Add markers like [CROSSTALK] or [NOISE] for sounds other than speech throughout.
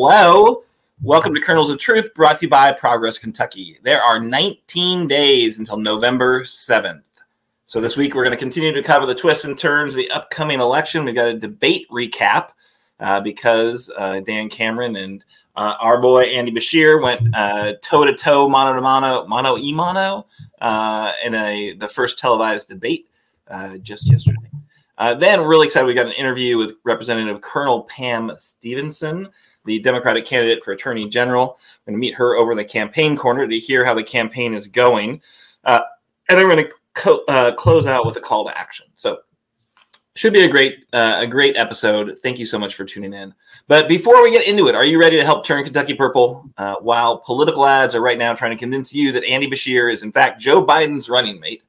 Hello. Welcome to Colonels of Truth, brought to you by Progress Kentucky. There are 19 days until November 7th. So this week we're going to continue to cover the twists and turns of the upcoming election. We've got a debate recap uh, because uh, Dan Cameron and uh, our boy Andy Beshear went toe to toe, mano to mano, mano e mano uh, in a the first televised debate uh, just yesterday. Uh, then, really excited, we got an interview with Representative Colonel Pam Stevenson, the Democratic candidate for Attorney General. I'm going to meet her over the campaign corner to hear how the campaign is going. Uh, and we're going to co- uh, close out with a call to action. So, should be a great uh, a great episode. Thank you so much for tuning in. But before we get into it, are you ready to help turn Kentucky purple? Uh, while political ads are right now trying to convince you that Andy Beshear is in fact Joe Biden's running mate,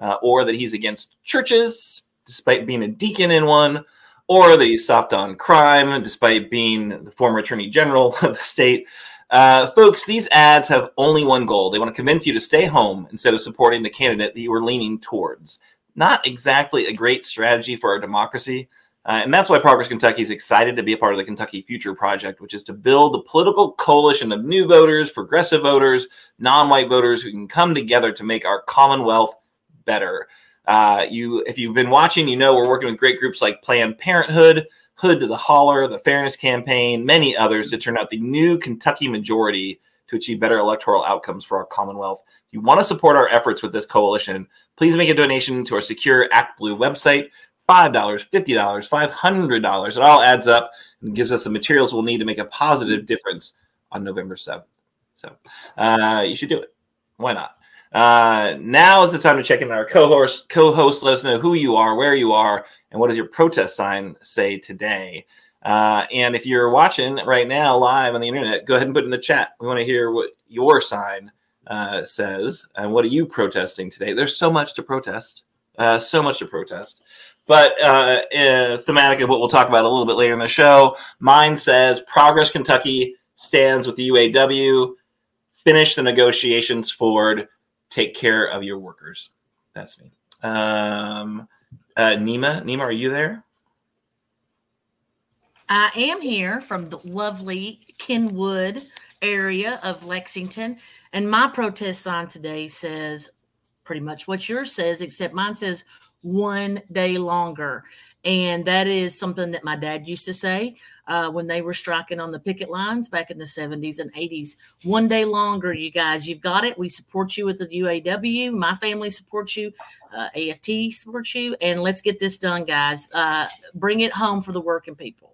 uh, or that he's against churches, despite being a deacon in one, or that he's soft on crime, despite being the former attorney general [LAUGHS] of the state. Uh, folks, these ads have only one goal. They want to convince you to stay home instead of supporting the candidate that you are leaning towards. Not exactly a great strategy for our democracy. Uh, and that's why Progress Kentucky is excited to be a part of the Kentucky Future Project, which is to build a political coalition of new voters, progressive voters, non white voters who can come together to make our Commonwealth better. Uh, you, if you've been watching, you know we're working with great groups like Planned Parenthood, Hood to the Holler, the Fairness Campaign, many others to turn out the new Kentucky majority to achieve better electoral outcomes for our Commonwealth. If you want to support our efforts with this coalition, please make a donation to our secure Act Blue website. $5, $50, $500. It all adds up and gives us the materials we'll need to make a positive difference on November 7th. So uh, you should do it. Why not? Uh, now is the time to check in our co-host. Co-host, let us know who you are, where you are, and what does your protest sign say today. Uh, and if you're watching right now live on the internet, go ahead and put in the chat. We want to hear what your sign uh, says and what are you protesting today. There's so much to protest, uh, so much to protest. But uh, uh, thematic of what we'll talk about a little bit later in the show. Mine says Progress Kentucky stands with the UAW. Finish the negotiations, Ford take care of your workers. That's me. Um, uh, Nema, Nema, are you there? I am here from the lovely Kenwood area of Lexington, and my protest sign today says pretty much what yours says, except mine says one day longer. And that is something that my dad used to say uh, when they were striking on the picket lines back in the 70s and 80s. One day longer, you guys. You've got it. We support you with the UAW. My family supports you. Uh, AFT supports you. And let's get this done, guys. Uh, bring it home for the working people.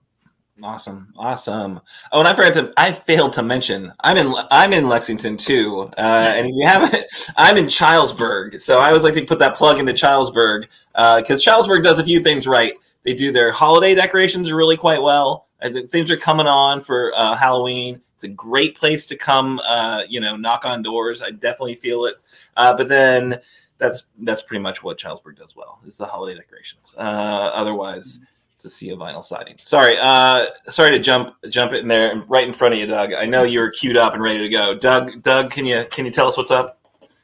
Awesome, awesome. Oh, and I forgot to. I failed to mention. I'm in. I'm in Lexington too. Uh, and you haven't. [LAUGHS] I'm in Chilesburg. So I always like to put that plug into Chilesburg because uh, Chilesburg does a few things right. They do their holiday decorations really quite well. I think things are coming on for uh, Halloween. It's a great place to come. Uh, you know, knock on doors. I definitely feel it. Uh, but then that's that's pretty much what Chilesburg does well. Is the holiday decorations. Uh, otherwise to see a vinyl siding. Sorry, uh, sorry to jump jump in there right in front of you, Doug. I know you're queued up and ready to go. Doug, Doug, can you can you tell us what's up?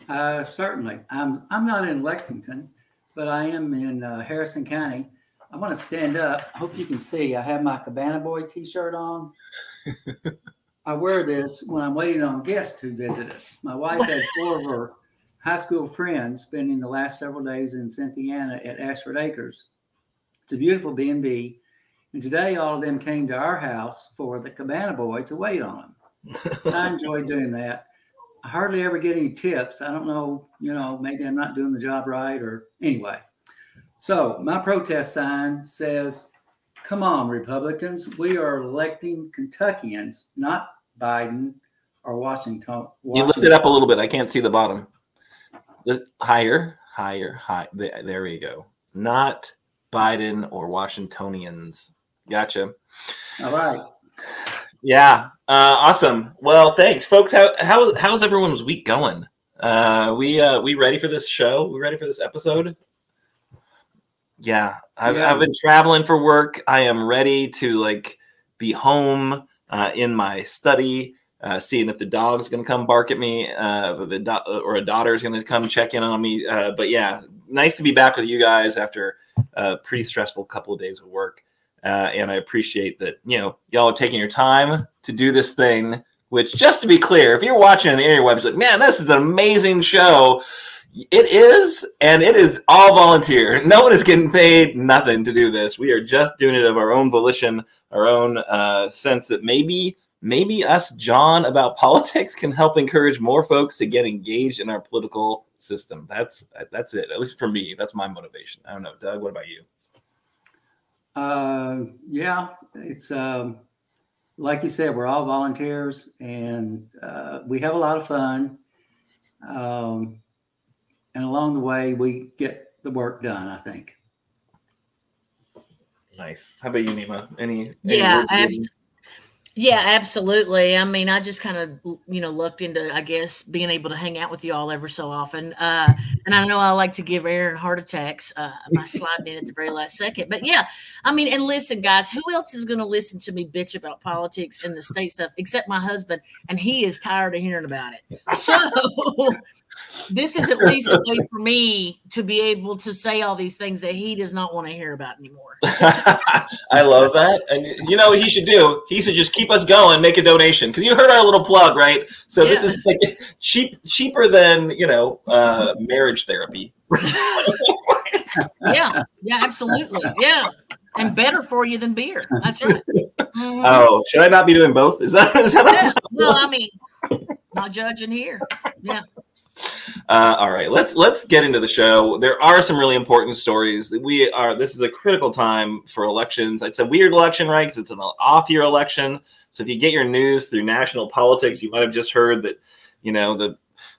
Uh, certainly. I'm I'm not in Lexington, but I am in uh, Harrison County. I want to stand up. I hope you can see. I have my Cabana Boy T-shirt on. [LAUGHS] I wear this when I'm waiting on guests to visit us. My wife had [LAUGHS] four of her high school friends spending the last several days in Cynthiana at Ashford Acres it's a beautiful B&B. And today all of them came to our house for the cabana boy to wait on them. I [LAUGHS] enjoy doing that. I hardly ever get any tips. I don't know, you know, maybe I'm not doing the job right or anyway. So my protest sign says, come on, Republicans, we are electing Kentuckians, not Biden or Washington. Washington. You lift it up a little bit. I can't see the bottom. The higher, higher, high. There we go. Not Biden or Washingtonians. Gotcha. All right. Yeah. Uh, awesome. Well, thanks, folks. How, how how's everyone's week going? Uh, we uh, we ready for this show? We ready for this episode? Yeah, I've, yeah. I've been traveling for work. I am ready to like be home uh, in my study, uh, seeing if the dog's going to come bark at me, uh, do- or a daughter's going to come check in on me. Uh, but yeah, nice to be back with you guys after a pretty stressful couple of days of work. Uh, and I appreciate that, you know, y'all are taking your time to do this thing, which just to be clear, if you're watching on the interwebs, like, man, this is an amazing show. It is, and it is all volunteer. No one is getting paid nothing to do this. We are just doing it of our own volition, our own uh, sense that maybe maybe us John about [LAUGHS] politics can help encourage more folks to get engaged in our political system. That's that's it. At least for me, that's my motivation. I don't know, Doug. What about you? Uh, yeah, it's um, like you said, we're all volunteers, and uh, we have a lot of fun. Um, and along the way, we get the work done. I think. Nice. How about you, Nema? Any? any yeah, abs- yeah, absolutely. I mean, I just kind of, you know, looked into, I guess, being able to hang out with you all ever so often. Uh, and I know I like to give Aaron heart attacks uh, by sliding in at the very last second. But yeah, I mean, and listen, guys, who else is going to listen to me bitch about politics and the state stuff except my husband? And he is tired of hearing about it. So this is at least a way for me to be able to say all these things that he does not want to hear about anymore. [LAUGHS] I love that. And you know what he should do? He should just keep us going, make a donation. Because you heard our little plug, right? So yeah. this is like cheap cheaper than, you know, uh, marriage therapy. [LAUGHS] yeah, yeah, absolutely. Yeah. And better for you than beer. That's right. Mm-hmm. Oh, should I not be doing both? Is that, is that yeah. well, I [LAUGHS] mean, not judging here. Yeah. Uh, all right, let's let's get into the show. There are some really important stories. That we are. This is a critical time for elections. It's a weird election, right? Because it's an off-year election. So if you get your news through national politics, you might have just heard that, you know, the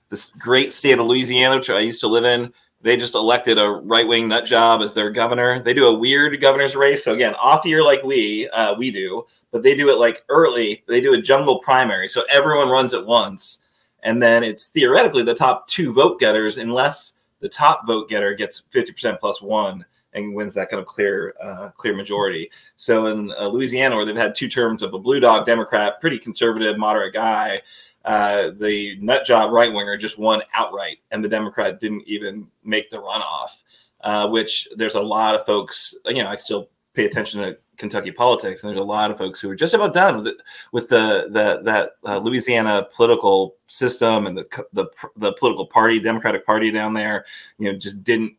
this great state of Louisiana, which I used to live in, they just elected a right-wing nut job as their governor. They do a weird governor's race. So again, off year like we uh, we do, but they do it like early. They do a jungle primary, so everyone runs at once and then it's theoretically the top two vote getters, unless the top vote getter gets 50% plus one and wins that kind of clear uh, clear majority. So in uh, Louisiana, where they've had two terms of a blue dog Democrat, pretty conservative, moderate guy, uh, the nut job right winger just won outright, and the Democrat didn't even make the runoff. Uh, which there's a lot of folks, you know, I still pay attention to Kentucky politics, and there's a lot of folks who are just about done with it, with the the that uh, Louisiana political system and the, the the political party, Democratic Party down there, you know, just didn't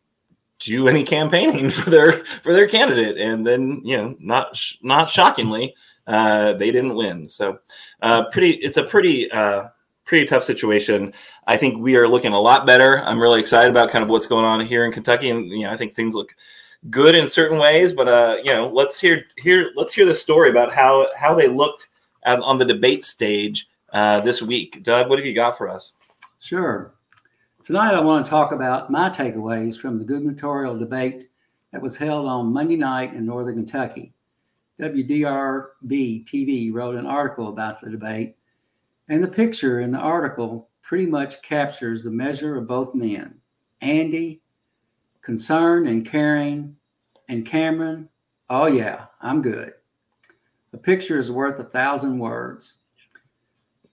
do any campaigning [LAUGHS] for their for their candidate, and then you know, not not shockingly, uh, they didn't win. So, uh, pretty, it's a pretty. Uh, pretty tough situation. I think we are looking a lot better. I'm really excited about kind of what's going on here in Kentucky, and you know, I think things look good in certain ways, but uh, you know, let's hear hear let's hear the story about how how they looked at, on the debate stage uh, this week. Doug, what have you got for us? Sure. Tonight, I want to talk about my takeaways from the gubernatorial debate that was held on Monday night in Northern Kentucky. WDRB TV wrote an article about the debate, and the picture in the article pretty much captures the measure of both men Andy concern and caring, and Cameron, oh yeah, I'm good. A picture is worth a thousand words.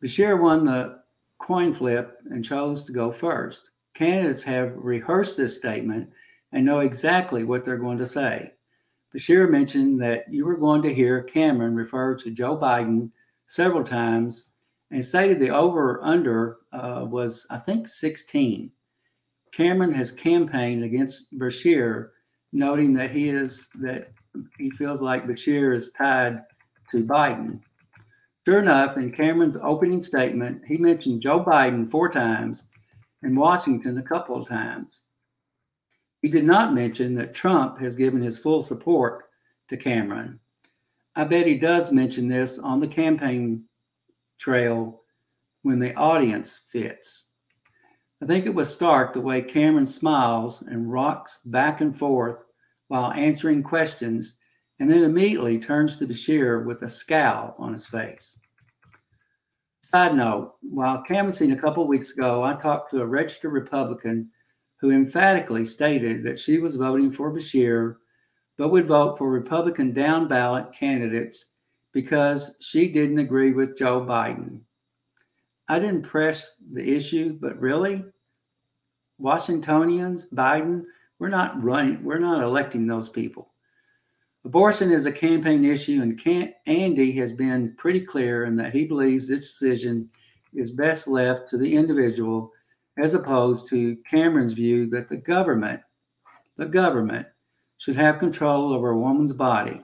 Beshear won the coin flip and chose to go first. Candidates have rehearsed this statement and know exactly what they're going to say. Beshear mentioned that you were going to hear Cameron refer to Joe Biden several times and stated the over under uh, was, I think, 16. Cameron has campaigned against Beshear, noting that he is that he feels like Beshear is tied to Biden. Sure enough, in Cameron's opening statement, he mentioned Joe Biden four times and Washington a couple of times. He did not mention that Trump has given his full support to Cameron. I bet he does mention this on the campaign trail when the audience fits. I think it was stark the way Cameron smiles and rocks back and forth while answering questions, and then immediately turns to Beshear with a scowl on his face. Side note, while canvassing a couple weeks ago, I talked to a registered Republican who emphatically stated that she was voting for Beshear, but would vote for Republican down ballot candidates because she didn't agree with Joe Biden. I didn't press the issue, but really, Washingtonians, Biden, we're not running, we're not electing those people. Abortion is a campaign issue, and Andy has been pretty clear in that he believes this decision is best left to the individual as opposed to Cameron's view that the government, the government, should have control over a woman's body.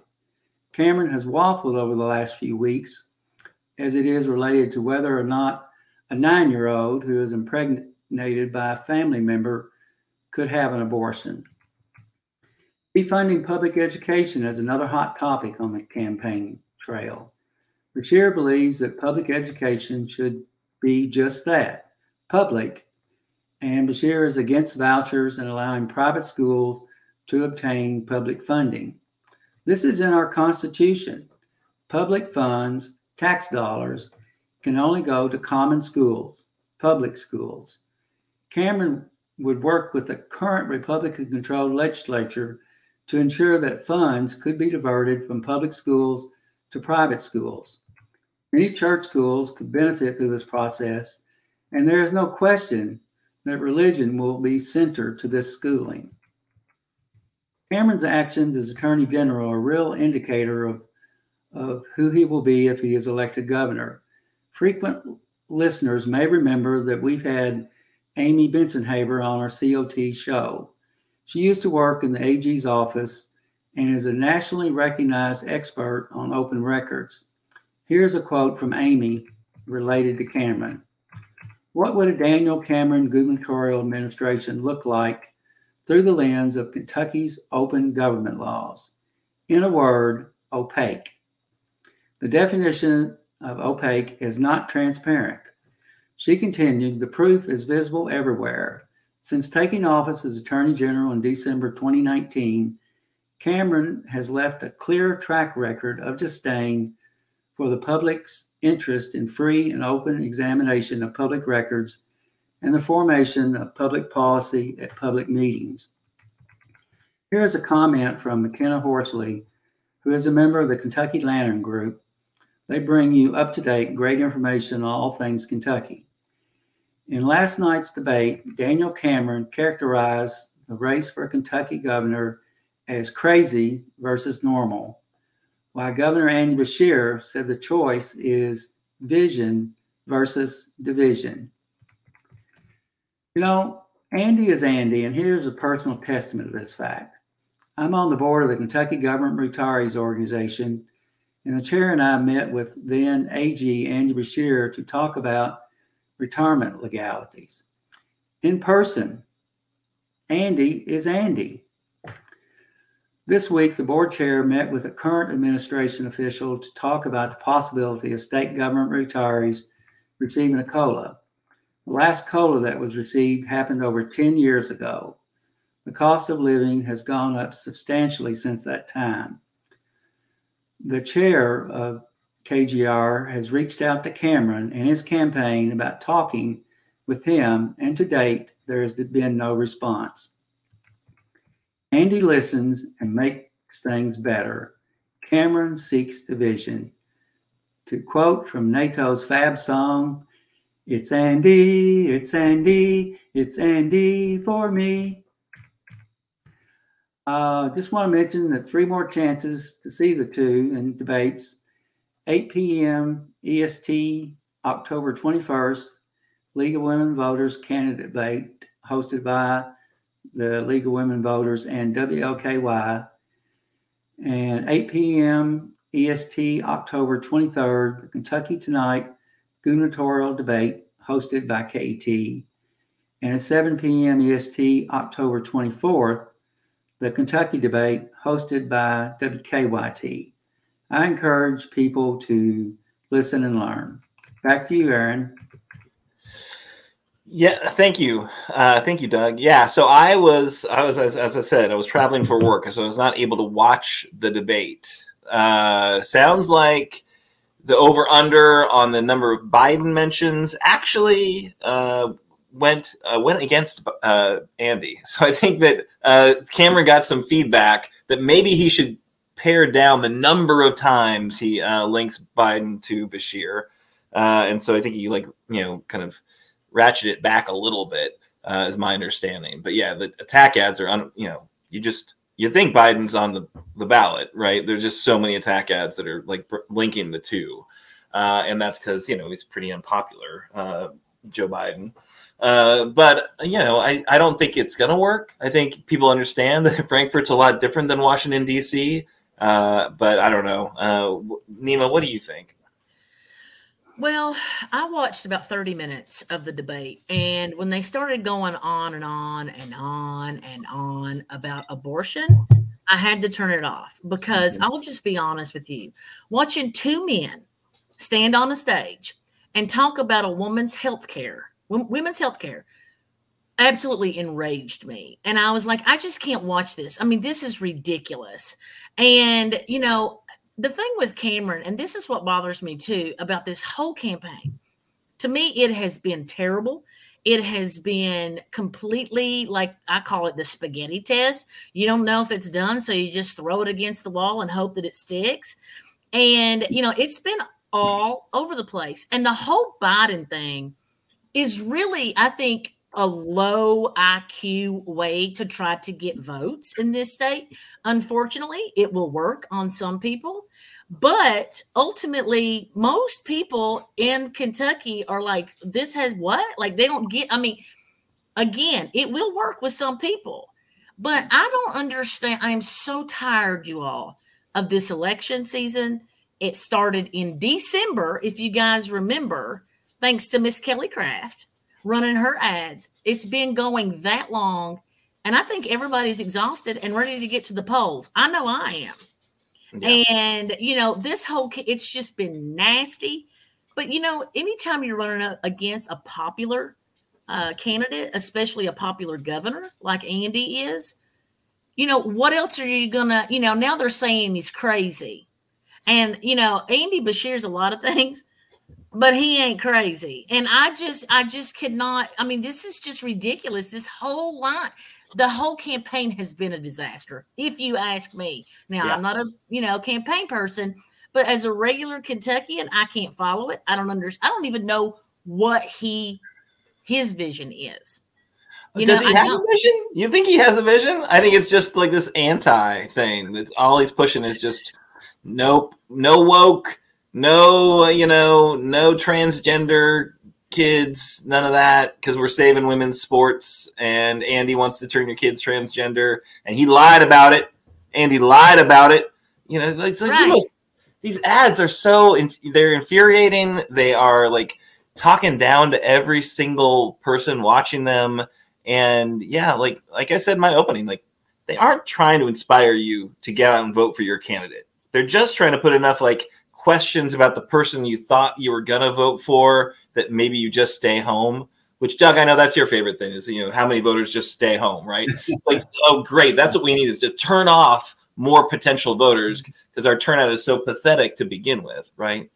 Cameron has waffled over the last few weeks as it is related to whether or not a nine year old who is impregnated by a family member could have an abortion. Defunding public education is another hot topic on the campaign trail. Beshear believes that public education should be just that public, and Beshear is against vouchers and allowing private schools to obtain public funding. This is in our Constitution. Public funds, tax dollars, can only go to common schools, public schools. Cameron would work with the current Republican controlled legislature to ensure that funds could be diverted from public schools to private schools. Many church schools could benefit through this process, and there is no question that religion will be centered to this schooling. Cameron's actions as Attorney General are a real indicator of, of who he will be if he is elected governor. Frequent listeners may remember that we've had Amye Bensenhaver on our COT show. She used to work in the AG's office and is a nationally recognized expert on open records. Here's a quote from Amye related to Cameron. What would a Daniel Cameron gubernatorial administration look like through the lens of Kentucky's open government laws? In a word, opaque. The definition of opaque is not transparent. She continued, the proof is visible everywhere. Since taking office as Attorney General in December 2019, Cameron has left a clear track record of disdain for the public's interest in free and open examination of public records and the formation of public policy at public meetings. Here is a comment from McKenna Horsley, who is a member of the Kentucky Lantern Group. They bring you up to date, great information on all things Kentucky. In last night's debate, Daniel Cameron characterized the race for Kentucky governor as crazy versus normal, while Governor Andy Beshear said the choice is vision versus division. You know, Andy is Andy, and here's a personal testament of this fact. I'm on the board of the Kentucky Government Retirees Organization, and the chair and I met with then AG Andy Beshear to talk about retirement legalities. In person, Andy is Andy. This week, the board chair met with a current administration official to talk about the possibility of state government retirees receiving a COLA. The last COLA that was received happened over 10 years ago. The cost of living has gone up substantially since that time. The chair of KGR has reached out to Cameron and his campaign about talking with him, and to date, there has been no response. Andy listens and makes things better. Cameron seeks division. To quote from Nato's Fab song, it's Andy, it's Andy, it's Andy for me. Uh, just want to mention that three more chances to see the two in debates 8 p.m. EST, October 21st, League of Women Voters candidate debate hosted by the League of Women Voters and WLKY. And 8 p.m. EST, October 23rd, the Kentucky Tonight gubernatorial debate hosted by KET. And at 7 p.m. EST, October 24th, the Kentucky debate hosted by WKYT. I encourage people to listen and learn. Back to you, Aaron. Yeah, thank you, uh, thank you, Doug. Yeah, so I was, I was, as, as, I said, I was traveling for work, so I was not able to watch the debate. Uh, sounds like the over under on the number of Biden mentions actually uh, went uh, went against uh, Andy. [LAUGHS] So I think that uh, Cameron got some feedback that maybe he should pare down the number of times he uh, links Biden to Beshear, uh, and so I think he like you know kind of ratcheted it back a little bit, uh, is my understanding. But yeah, the attack ads are un, you know you just you think Biden's on the, the ballot, right? There's just so many attack ads that are like linking the two. And that's because, you know, he's pretty unpopular, Joe Biden. Uh, but, you know, I, I don't think it's going to work. I think people understand that [LAUGHS] Frankfort's a lot different than Washington, D.C. Uh, but I don't know. Uh, Nema, what do you think? Well, I watched about 30 minutes of the debate. And when they started going on and on and on and on about abortion, I had to turn it off because mm-hmm. I'll just be honest with you. Watching two men stand on a stage and talk about a woman's health care, women's health care, absolutely enraged me. And I was like, I just can't watch this. I mean, this is ridiculous. And, you know, the thing with Cameron, and this is what bothers me too about this whole campaign, to me, it has been terrible. It has been completely like I call it the spaghetti test. You don't know if it's done, so you just throw it against the wall and hope that it sticks. And, you know, it's been all over the place. And the whole Biden thing is really, I think, a low IQ way to try to get votes in this state. Unfortunately, it will work on some people, but ultimately, most people in Kentucky are like, this has what? Like, they don't get, I mean, again, it will work with some people, but I don't understand. I'm so tired, you all, of this election season. It started in December, if you guys remember, thanks to Miss Kelly Craft running her ads. It's been going that long. And I think everybody's exhausted and ready to get to the polls. I know I am. Yeah. And, you know, this whole, it's just been nasty. But, you know, anytime you're running up against a popular uh, candidate, especially a popular governor like Andy is, you know, what else are you going to, you know, now they're saying he's crazy. And, you know, Andy Beshear's a lot of things, but he ain't crazy. And I just, I just could not. I mean, this is just ridiculous. This whole line, the whole campaign has been a disaster, if you ask me. Now, yeah. I'm not a, you know, campaign person, but as a regular Kentuckian, I can't follow it. I don't understand. I don't even know what he, his vision is. You Does know, he have a vision? You think he has a vision? I think it's just like this anti thing. That all he's pushing is just nope, no woke no, you know, no transgender kids, none of that, because we're saving women's sports. And Andy wants to turn your kids transgender, and he lied about it. Andy lied about it. You know, it's like right. most, these ads are so they're infuriating. They are like talking down to every single person watching them. And yeah, like like I said in my opening, like they aren't trying to inspire you to get out and vote for your candidate. They're just trying to put enough like questions about the person you thought you were gonna vote for that maybe you just stay home which doug i know that's your favorite thing is you know how many voters just stay home right? [LAUGHS] Like oh great that's what we need is to turn off more potential voters because our turnout is so pathetic to begin with right?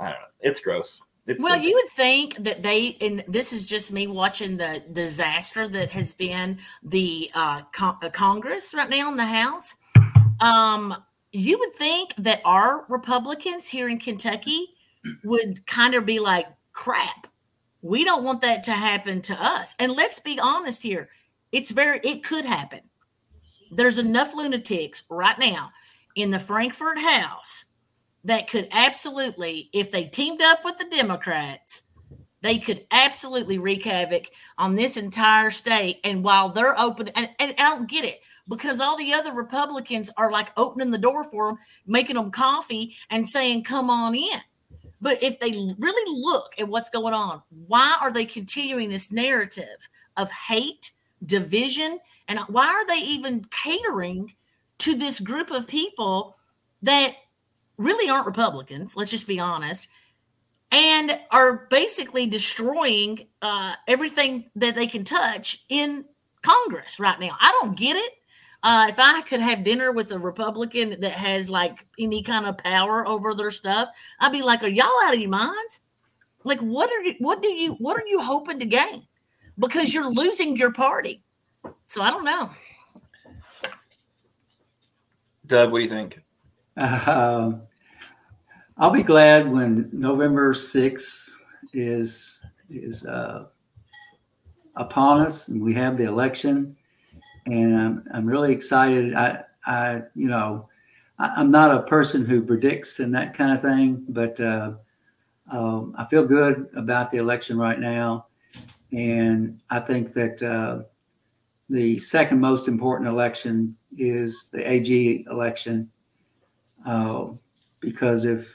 I don't know it's gross. It's well, you would think that they, and this is just me watching the disaster that has been the uh, con- uh, Congress right now in the House. Um, you would think that our Republicans here in Kentucky would kind of be like, crap, we don't want that to happen to us. And let's be honest here, it's very, it could happen. There's enough lunatics right now in the Frankfort House that could absolutely, if they teamed up with the Democrats, they could absolutely wreak havoc on this entire state. And while they're open, and, and I don't get it, because all the other Republicans are like opening the door for them, making them coffee and saying, come on in. But if they really look at what's going on, why are they continuing this narrative of hate, division? And why are they even catering to this group of people that really aren't Republicans? Let's just be honest. And are basically destroying uh, everything that they can touch in Congress right now. I don't get it. Uh, if I could have dinner with a Republican that has like any kind of power over their stuff, I'd be like, "Are y'all out of your minds? Like, what are you? What do you? What are you hoping to gain? Because you're losing your party." So I don't know. Doug, what do you think? Uh, I'll be glad when November 6th is is uh, upon us and we have the election and I'm, I'm really excited. I, I, you know, I, am not a person who predicts and that kind of thing, but uh, um, I feel good about the election right now. And I think that uh, the second most important election is the AG election. Uh, because if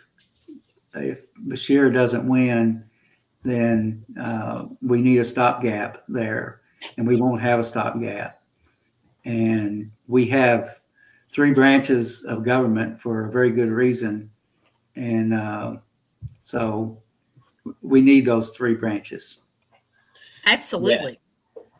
if Beshear doesn't win, then uh, we need a stopgap there, and we won't have a stopgap. And we have three branches of government for a very good reason, and uh, so we need those three branches. Absolutely. Yeah.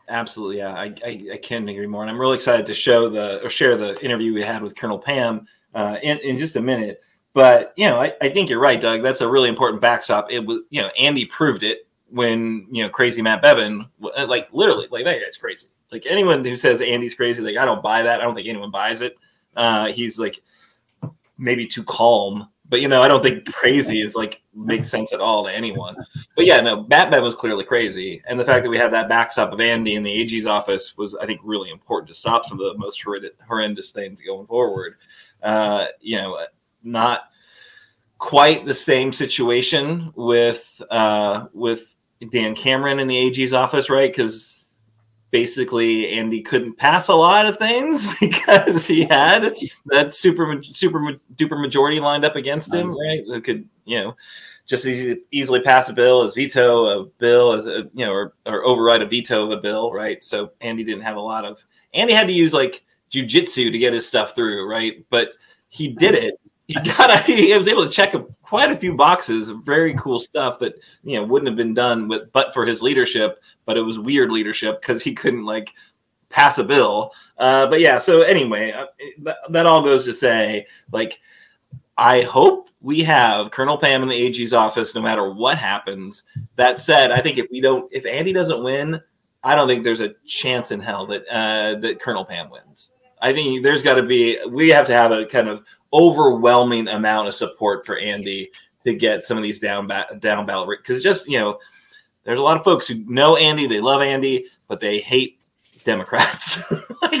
Absolutely, yeah, I, I, I can't agree more, and I'm really excited to show the or share the interview we had with Colonel Pam uh, in in just a minute. But you know, I, I think you're right, Doug. That's a really important backstop. It was, you know, Andy proved it when you know crazy Matt Bevin, like literally, like that guy's crazy. Like anyone who says Andy's crazy, like I don't buy that. I don't think anyone buys it. Uh, he's like maybe too calm, but you know, I don't think crazy is like makes sense at all to anyone. But yeah, no, Batman was clearly crazy, and the fact that we have that backstop of Andy in the AG's office was, I think, really important to stop some of the most horrendous things going forward. Uh, you know, not quite the same situation with uh, with Dan Cameron in the AG's office, right? Because basically Andy couldn't pass a lot of things [LAUGHS] because he had that super super duper majority lined up against him, right? That could you know just easy, easily pass a bill as veto a bill as a you know or, or override a veto of a bill, right? So Andy didn't have a lot of Andy had to use like jujitsu to get his stuff through, right? But he did it he got [LAUGHS] he was able to check a, quite a few boxes of very cool stuff that you know wouldn't have been done with but for his leadership but it was weird leadership because he couldn't like pass a bill. Uh, but yeah so anyway uh, that, that all goes to say like i hope we have colonel pam in the ag's office no matter what happens. That said i think if we don't if andy doesn't win i don't think there's a chance in hell that uh, that colonel pam wins. I think there's got to be we have to have a kind of overwhelming amount of support for Andy to get some of these down ba- down ballot because just you know there's a lot of folks who know Andy, they love Andy, but they hate Democrats.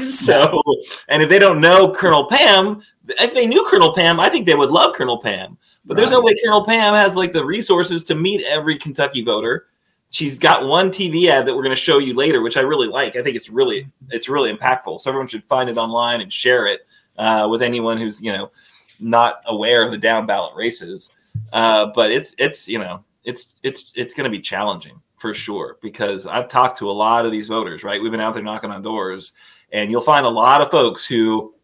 [LAUGHS] so, and if they don't know Colonel Pam, if they knew Colonel Pam, I think they would love Colonel Pam. But right. there's no way Colonel Pam has like the resources to meet every Kentucky voter she's got one TV ad that we're going to show you later, which I really like. I think it's really it's really impactful. So everyone should find it online and share it uh, with anyone who's you know not aware of the down ballot races. Uh, but it's it's you know it's it's it's going to be challenging for sure because I've talked to a lot of these voters. Right, we've been out there knocking on doors, and you'll find a lot of folks who,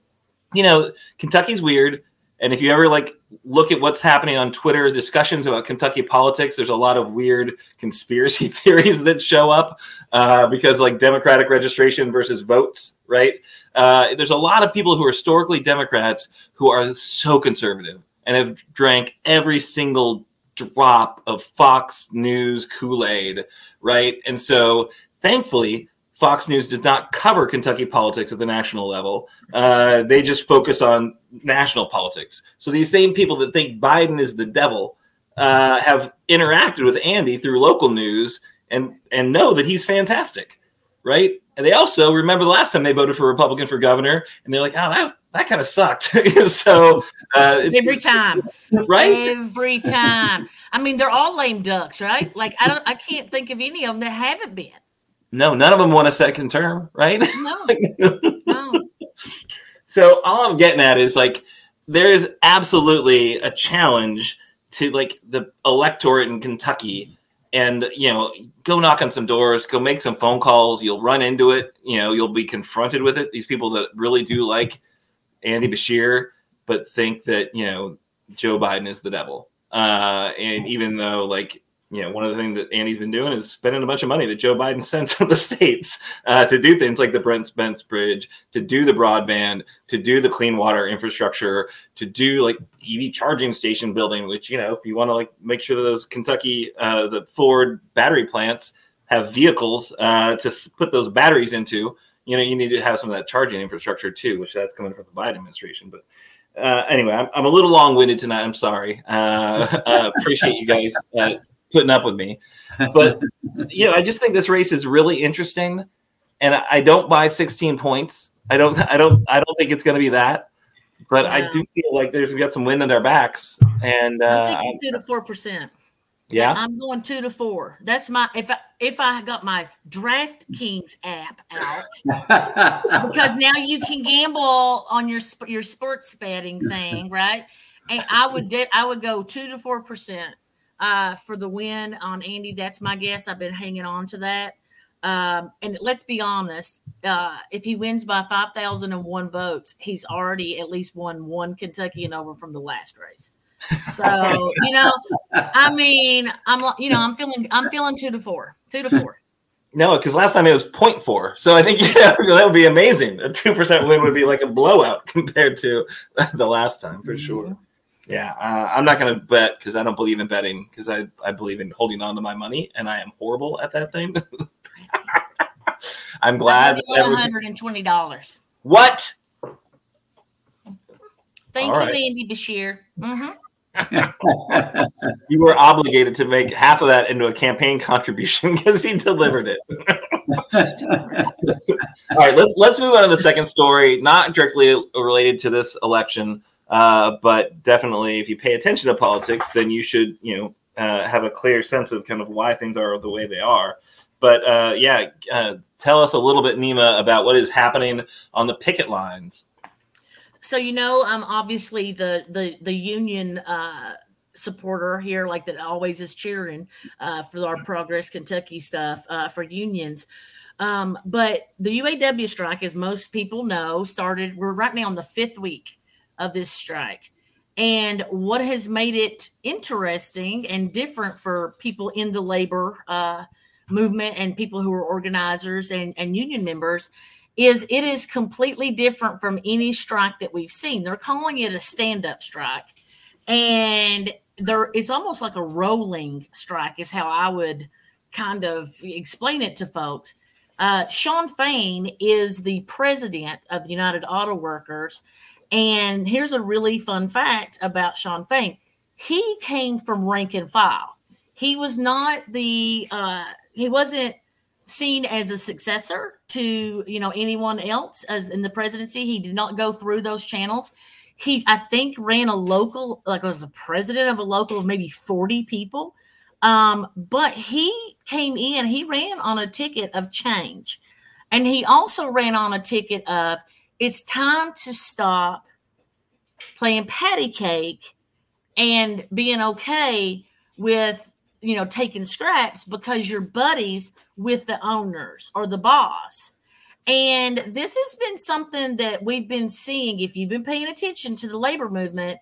you know, Kentucky's weird. And if you ever like look at what's happening on Twitter, discussions about Kentucky politics, there's a lot of weird conspiracy [LAUGHS] theories that show up uh, because like Democratic registration versus votes, right? Uh, there's a lot of people who are historically Democrats who are so conservative and have drank every single drop of Fox News Kool Aid, right? And so thankfully, Fox News does not cover Kentucky politics at the national level. Uh, they just focus on national politics. So these same people that think Biden is the devil uh, have interacted with Andy through local news and and know that he's fantastic, right? And they also remember the last time they voted for Republican for governor, and they're like, "Oh, that that kind of sucked." [LAUGHS] so uh, every time, right? Every time. I mean, they're all lame ducks, right? Like I don't, I can't think of any of them that haven't been. No, none of them won a second term, right? No. [LAUGHS] no. So all I'm getting at is like there's absolutely a challenge to like the electorate in Kentucky and you know go knock on some doors go make some phone calls you'll run into it you know you'll be confronted with it these people that really do like andy beshear but think that you know joe biden is the devil uh, and even though like you know, one of the things that Andy's been doing is spending a bunch of money that Joe Biden [LAUGHS] sent to the states uh, to do things like the Brent Spence Bridge, to do the broadband, to do the clean water infrastructure, to do like EV charging station building. Which you know, if you want to like make sure that those Kentucky, uh, the Ford battery plants have vehicles uh, to put those batteries into, you know, you need to have some of that charging infrastructure too, which that's coming from the Biden administration, but. Uh, anyway, I'm, I'm a little long winded tonight. I'm sorry. Uh, [LAUGHS] uh, appreciate you guys uh, putting up with me. But [LAUGHS] you know, I just think this race is really interesting, and I don't buy 16 points. I don't I don't I don't think it's going to be that. But I do feel like there's we've got some wind in our backs, and I'm uh, thinking two to four percent. yeah, I'm going two to four. That's my if I if I got my DraftKings app out [LAUGHS] because now you can gamble on your sp- your sports betting thing, right? And I would de- I would go two to four percent uh, for the win on Andy. That's my guess. I've been hanging on to that. Um, and let's be honest, uh, if he wins by five thousand and one votes, he's already at least won one Kentuckian over from the last race. So [LAUGHS] you know, I mean, I'm you know, I'm feeling I'm feeling two to four, two to four. no, because last time it was 0.4. So I think [LAUGHS] yeah, that would be amazing. A two percent win would be like a blowout [LAUGHS] compared to the last time for sure. Mhm. Yeah, uh, I'm not going to bet because I don't believe in betting because I, I believe in holding on to my money and I am horrible at that thing. [LAUGHS] I'm glad that hundred and twenty dollars. what? Thank All you, right. Andy Beshear. hmm You were obligated to make half of that into a campaign contribution [LAUGHS] because he delivered it. [LAUGHS] All right, let's let's move on to the second story, not directly related to this election, uh, but definitely if you pay attention to politics, then you should you know uh, have a clear sense of kind of why things are the way they are. But uh, yeah, uh, tell us a little bit, Nema, about what is happening on the picket lines. So you know, I'm obviously the the the union uh, supporter here, like that always is cheering for our Progress Kentucky stuff for unions. Um, but the UAW strike, as most people know, started. We're right now on the fifth week of this strike. And what has made it interesting and different for people in the labor uh, movement and people who are organizers and, and union members is it is completely different from any strike that we've seen. They're calling it a stand-up strike. And there it's almost like a rolling strike, is how I would kind of explain it to folks. Uh, Shawn Fain is the president of the United Auto Workers. And here's a really fun fact about Shawn Fain. He came from rank and file. He was not the uh, he wasn't seen as a successor to you know anyone else as in the presidency. He did not go through those channels. He I think ran a local like was a president of a local of maybe 40 people. Um, but he came in, he ran on a ticket of change. And he also ran on a ticket of it's time to stop playing patty cake and being okay with you know taking scraps because you're buddies with the owners or the boss. And this has been something that we've been seeing if you've been paying attention to the labor movement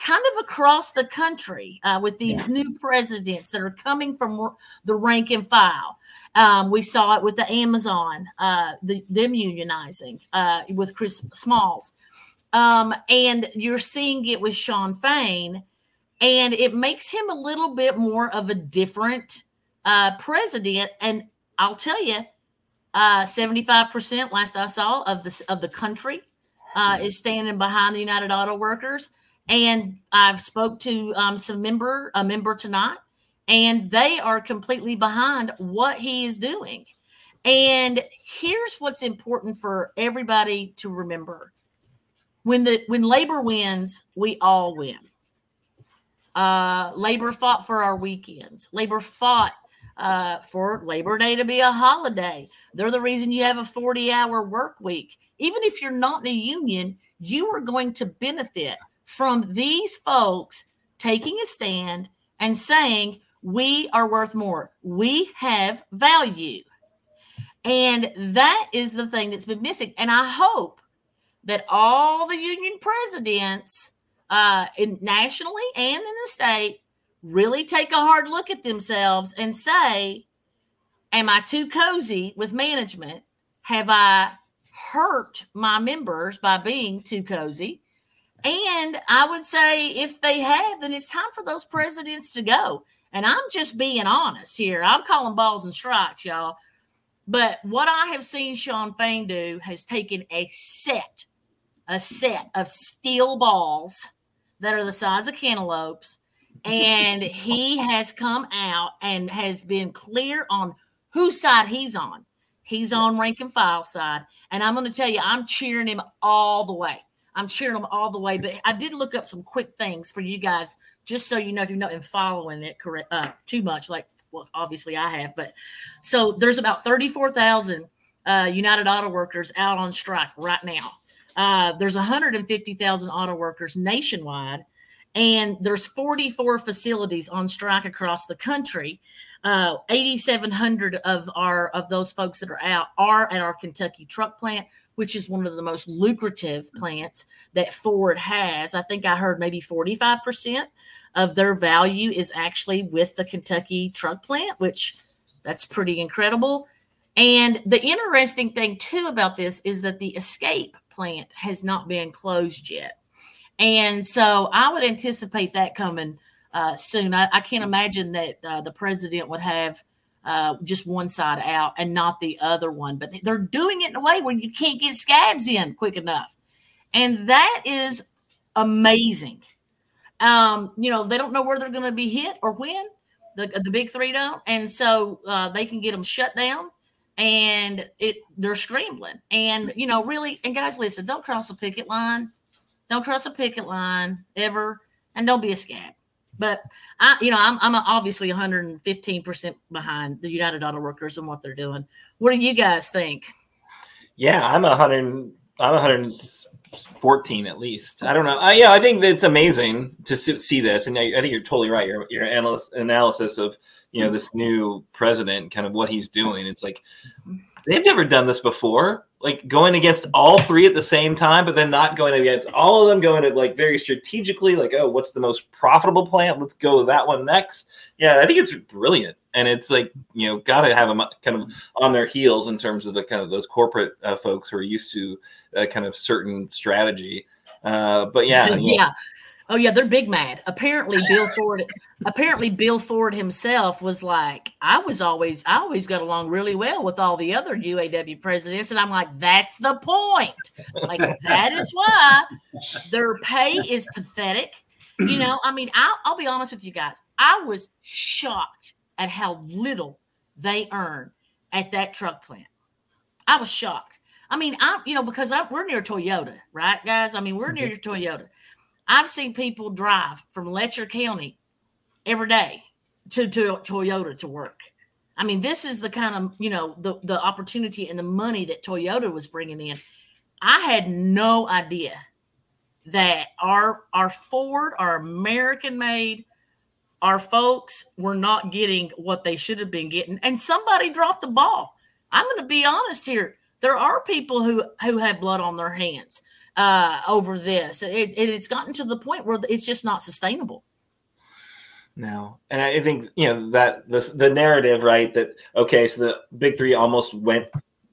kind of across the country uh, with these new presidents that are coming from the rank and file um, we saw it with the amazon uh, the, them unionizing uh, with chris smalls um, and you're seeing it with shawn fain and it makes him a little bit more of a different uh, president. And I'll tell you, uh, 75% last I saw of the of the country uh, is standing behind the United Auto Workers. And I've spoke to um, some member a member tonight, and they are completely behind what he is doing. And here's what's important for everybody to remember: when the when labor wins, we all win. Uh, labor fought for our weekends. Labor fought uh, for Labor Day to be a holiday. They're the reason you have a 40 hour work week. Even if you're not in a union, you are going to benefit from these folks taking a stand and saying, we are worth more. We have value. And that is the thing that's been missing. And I hope that all the union presidents uh, in, nationally and in the state really take a hard look at themselves and say, Am I too cozy with management? Have I hurt my members by being too cozy? And I would say if they have, then it's time for those presidents to go. And I'm just being honest here. I'm calling balls and strikes, y'all. But what I have seen Shawn Fain do has taken a set, a set of steel balls that are the size of cantaloupes. And [LAUGHS] he has come out and has been clear on whose side he's on. He's on rank and file side. And I'm going to tell you, I'm cheering him all the way. I'm cheering him all the way. But I did look up some quick things for you guys, just so you know if you're not following it correct uh, too much, like well, obviously I have. But so there's about 34,000 uh, United Auto Workers out on strike right now. Uh, there's 150,000 auto workers nationwide, and there's 44 facilities on strike across the country. Uh, 8,700 of our of those folks that are out are at our Kentucky truck plant, which is one of the most lucrative plants that Ford has. I think I heard maybe 45 percent of their value is actually with the Kentucky truck plant, which that's pretty incredible. And the interesting thing too about this is that the escape plant has not been closed yet. And so I would anticipate that coming uh, soon. I, I, can't imagine that uh, the president would have uh, just one side out and not the other one, but they're doing it in a way where you can't get scabs in quick enough. And that is amazing. Um, you know, they don't know where they're going to be hit or when. The, the big three don't. And so uh, they can get them shut down and it they're scrambling. And you know, really, and guys, listen, don't cross a picket line. Don't cross a picket line ever, and don't be a scab. But I, you know, I'm I'm obviously 115 percent behind the United Auto Workers and what they're doing. What do you guys think? Yeah, I'm 100. I'm 114 at least. I don't know. I, yeah, I think it's amazing to see this, and I, I think you're totally right. Your your analysis of you know this new president, kind of what he's doing. It's like mm-hmm. they've never done this before like going against all three at the same time, but then not going against all of them, going to like very strategically, like, oh, what's the most profitable plant? Let's go with that one next. Yeah, I think it's brilliant. And it's like, you know, got to have them kind of on their heels in terms of the kind of those corporate uh, folks who are used to a kind of certain strategy. Uh, but yeah, [LAUGHS] yeah. Oh yeah, they're big mad. Apparently, Bill Ford. apparently, Bill Ford himself was like, I was always, I always got along really well with all the other UAW presidents, and I'm like, that's the point. Like that is why their pay is pathetic. You know, I mean, I'll, I'll be honest with you guys. I was shocked at how little they earn at that truck plant. I was shocked. I mean, I'm, you know, because I, we're near Toyota, right, guys? I mean, we're near mm-hmm. Toyota. I've seen people drive from Letcher County every day to, to Toyota to work. I mean, this is the kind of, you know, the, the opportunity and the money that Toyota was bringing in. I had no idea that our our Ford, our American made, our folks were not getting what they should have been getting. And somebody dropped the ball. I'm going to be honest here. There are people who who have blood on their hands uh, over this. It, it, it's gotten to the point where it's just not sustainable. No, and I think you know that the the narrative, right? That okay, so the big three almost went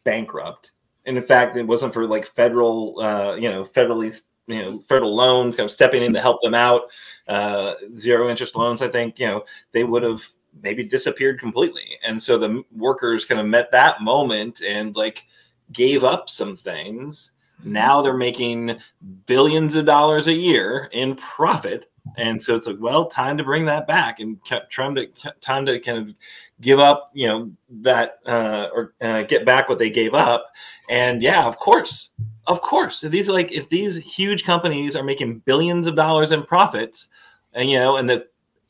bankrupt, and in fact, it wasn't for like federal, uh, you know, federally, you know, federal loans kind of stepping in to help them out, uh, zero interest loans. I think you know they would have maybe disappeared completely, and so the workers kind of met that moment and like gave up some things now they're making billions of dollars a year in profit. And so it's like, well, time to bring that back and trying to time to kind of give up, you know, that uh, or uh, get back what they gave up. And yeah, of course, of course, if these like if these huge companies are making billions of dollars in profits, and you know, and the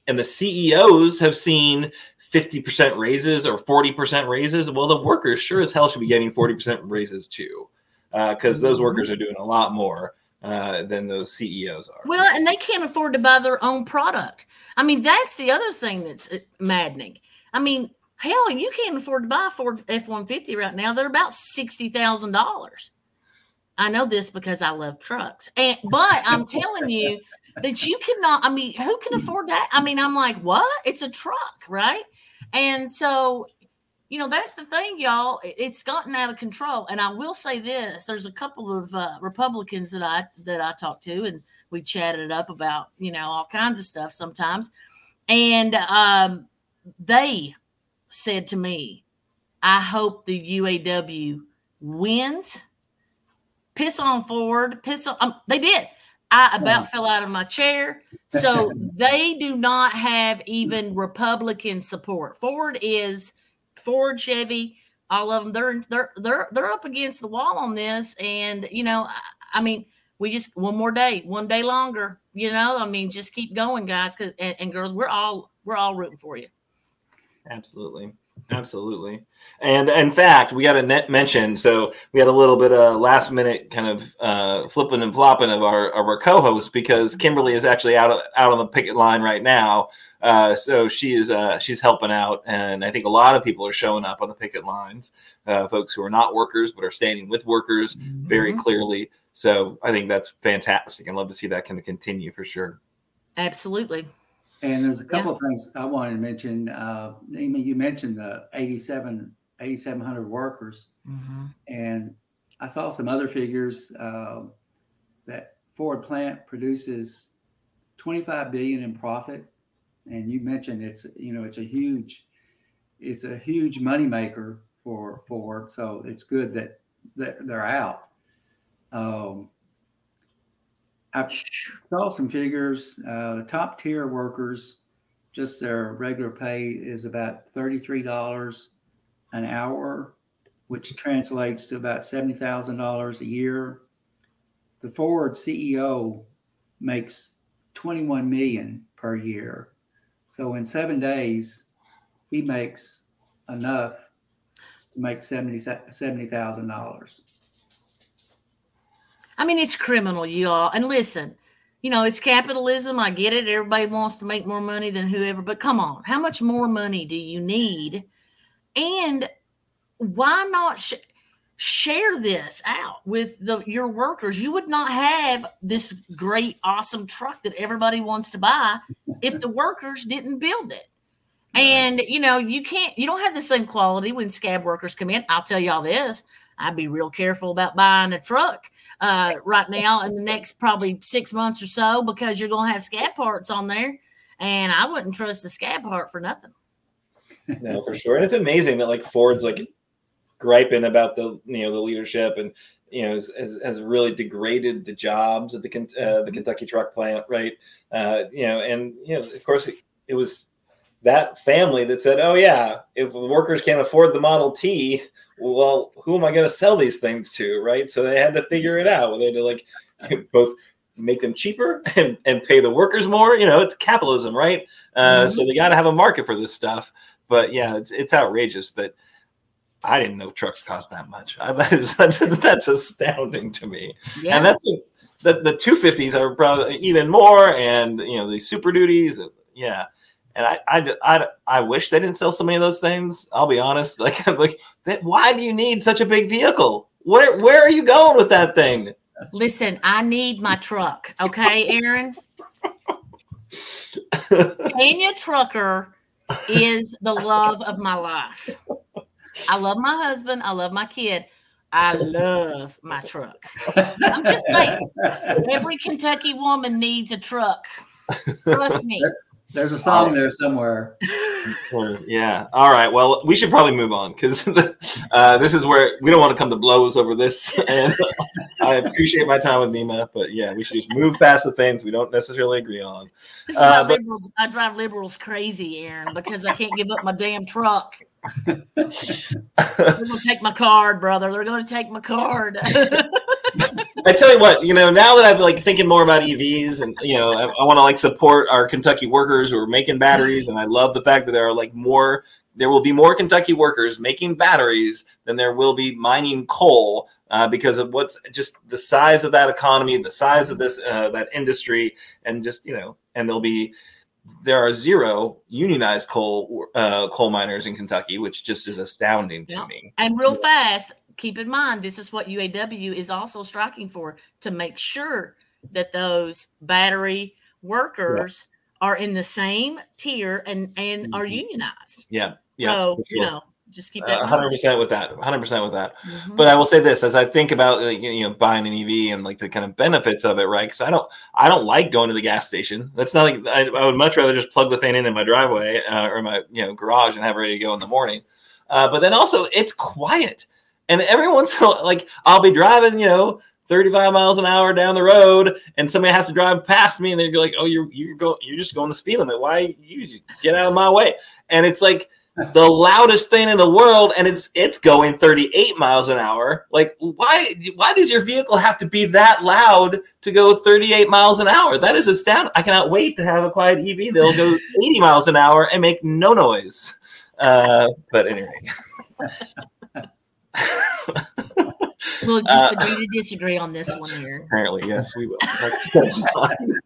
and the CEOs have seen 50% raises or 40% raises, well, the workers sure as hell should be getting 40% raises too because uh, those mm-hmm. workers are doing a lot more uh, than those CEOs are. Well, and they can't afford to buy their own product. I mean, that's the other thing that's uh, maddening. I mean, hell, you can't afford to buy a Ford F one fifty right now. They're about sixty thousand dollars. I know this because I love trucks, and but I'm telling you that you cannot. I mean, who can afford that? I mean, I'm like, what? It's a truck, right? And so you know that's the thing y'all it's gotten out of control and i will say this there's a couple of uh, republicans that i that i talked to and we chatted up about you know all kinds of stuff sometimes and um, they said to me i hope the uaw wins piss on ford piss on um, they did I about fell out of my chair. So [LAUGHS] they do not have even Republican support. Ford is Ford, Chevy, all of them they're they're they're they're up against the wall on this and you know I, I mean we just one more day one day longer you know i mean just keep going guys cause, and, and girls we're all we're all rooting for you Absolutely. Absolutely. And in fact, we got a net mention. So we had a little bit of last minute kind of uh, flipping and flopping of our of our co-host because Kimberly is actually out of, out on the picket line right now. Uh, so she is uh, she's helping out, and I think a lot of people are showing up on the picket lines. Uh, folks who are not workers but are standing with workers very Mhm. clearly. So I think that's fantastic, and love to see that kind of continue for sure. absolutely And there's a couple of things I wanted to mention. Uh, Nema, you mentioned the 87, 8,700 workers, hmm and I saw some other figures uh, that Ford plant produces 25 billion in profit, and you mentioned it's you know it's a huge, it's a huge moneymaker for Ford. So it's good that that they're out. Um, I saw some figures. Uh, the top tier workers, just their regular pay is about thirty-three dollars an hour, which translates to about seventy thousand dollars a year. The Ford CEO makes twenty-one million per year, so in seven days, he makes enough to make seventy seventy thousand dollars. i mean it's criminal y'all. And listen you know it's capitalism. I get it. Everybody wants to make more money than whoever but come on. How much more money do you need? And why not sh- share this out with the your workers. You would not have this great awesome truck that everybody wants to buy if the workers didn't build it. And you know you can't you don't have the same quality when scab workers come in. I'll tell y'all this i'd be real careful about buying a truck uh, right now in the next probably six months or so because you're going to have scab parts on there. And i wouldn't trust the scab part for nothing. [LAUGHS] No, for sure. And it's amazing that like Ford's like griping about the you know the leadership and you know has, has, really degraded the jobs at the uh, the Kentucky truck plant, right? Uh, you know, and you know, of course, it, it was that family that said, "Oh yeah, if workers can't afford the Model T, well, who am I going to sell these things to?" Right? So they had to figure it out. They had to like [LAUGHS] both make them cheaper [LAUGHS] and, and pay the workers more. You know, it's capitalism, right? Uh, Mhm. So they got to have a market for this stuff. But yeah, it's it's outrageous that I didn't know trucks cost that much. I, [LAUGHS] that is that's that's astounding to me. yeah And that's the the two fifties are probably even more, and you know the super duties, uh, yeah. And I, I, I, I wish they didn't sell so many of those things. I'll be honest. [LAUGHS] Like, I'm like, that, why do you need such a big vehicle? Where, where are you going with that thing? listen i need my truck okay aaron [LAUGHS] Tanya Trucker is the love of my life. I love my husband. I love my kid. I love my truck. I'm just saying, [LAUGHS] every Kentucky woman needs a truck. Trust me. There's a song there somewhere. Yeah. All right. Well, we should probably move on because [LAUGHS] uh, this is where we don't want to come to blows over this. [LAUGHS] And I appreciate my time with Nema, but yeah, we should just move past the things we don't necessarily agree on. This is why Uh, but- liberals. I drive liberals crazy, Aaron, because I can't give up my damn truck. They're gonna take my card, brother. They're gonna take my card. [LAUGHS] I tell you what, you know, now that I'm like thinking more about EVs and you know, I, I want to like support our Kentucky workers who are making batteries, and I love the fact that there are like more. There will be more Kentucky workers making batteries than there will be mining coal uh, because of what's just the size of that economy, the size of this uh, that industry, and just you know, and there'll be there are zero unionized coal uh, coal miners in Kentucky, which just is astounding to Yeah. me. And real fast, keep in mind this is what UAW is also striking for to make sure that those battery workers are in the same tier and and are Mhm. unionized. Yeah, yeah, so for you know, just keep that. Uh, hundred percent with that. Hundred percent with that. Mhm. But I will say this: as I think about like, you know buying an EV and like the kind of benefits of it, right? Because I don't, I don't like going to the gas station. That's not like I, I would much rather just plug the thing in in my driveway uh, or my you know garage and have it ready to go in the morning. Uh, but then also it's quiet, and every once in a while, like I'll be driving, you know. 35 miles an hour down the road and somebody has to drive past me and they're like oh you're you're going you're just going the speed limit why you just get out of my way and it's like the loudest thing in the world, and it's it's going 38 miles an hour. Like, why why does your vehicle have to be that loud to go 38 miles an hour? That is astounding. I cannot wait to have a quiet EV that'll go [LAUGHS] 80 miles an hour and make no noise. Uh, but anyway. [LAUGHS] We'll just uh, agree to disagree on this one here. Apparently, yes, we will. [LAUGHS] That's, that's fine.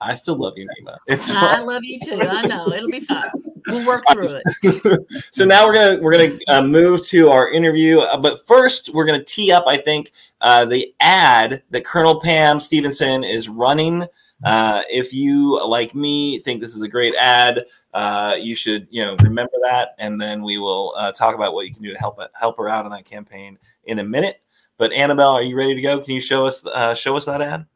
I still love you, Nema. It's I fine. love you too. I know it'll be fine. We'll work through it. [LAUGHS] so now we're gonna we're gonna uh, move to our interview, uh, but first we're gonna tee up. I think uh, the ad that Colonel Pam Stevenson is running. Uh, if you like me think this is a great ad, uh, you should you know remember that, and then we will uh, talk about what you can do to help help her out on that campaign in a minute. But Annabelle, are you ready to go? Can you show us show us that ad?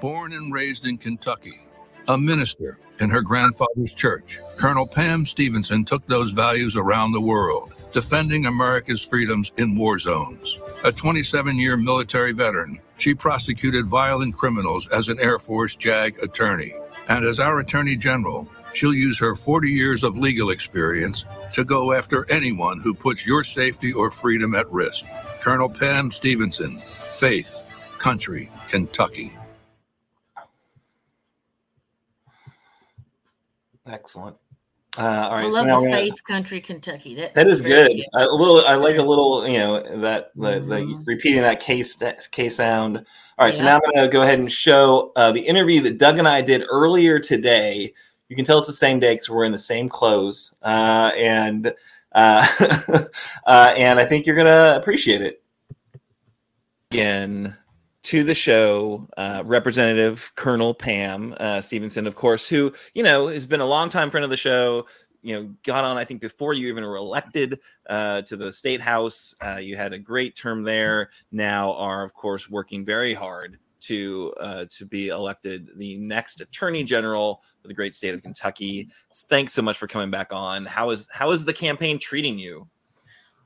Born and raised in Kentucky, a minister in her grandfather's church, Colonel Pam Stevenson took those values around the world, defending America's freedoms in war zones. A 27 year military veteran, she prosecuted violent criminals as an Air Force JAG attorney. And as our Attorney General, she'll use her 40 years of legal experience to go after anyone who puts your safety or freedom at risk. Colonel Pam Stevenson, Faith, Country, Kentucky. Excellent. Uh, all right. I love so the Faith Country, Kentucky. That, that is good. good. A little. I like a little. You know that the, mm-hmm. the repeating that case that K sound. All right. Yeah. So now I'm going to go ahead and show uh, the interview that Doug and I did earlier today you can tell it's the same day because we're in the same clothes, uh, and uh, [LAUGHS] uh, and I think you're gonna appreciate it. Again, to the show, uh, Representative Colonel Pam uh, Stevenson, of course, who you know has been a long time friend of the show. You know, got on I think before you even were elected uh, to the state house. you had a great term there. Now are of course working very hard to uh, to be elected the next attorney general of the great state of Kentucky. Thanks so much for coming back on. How is how is the campaign treating you?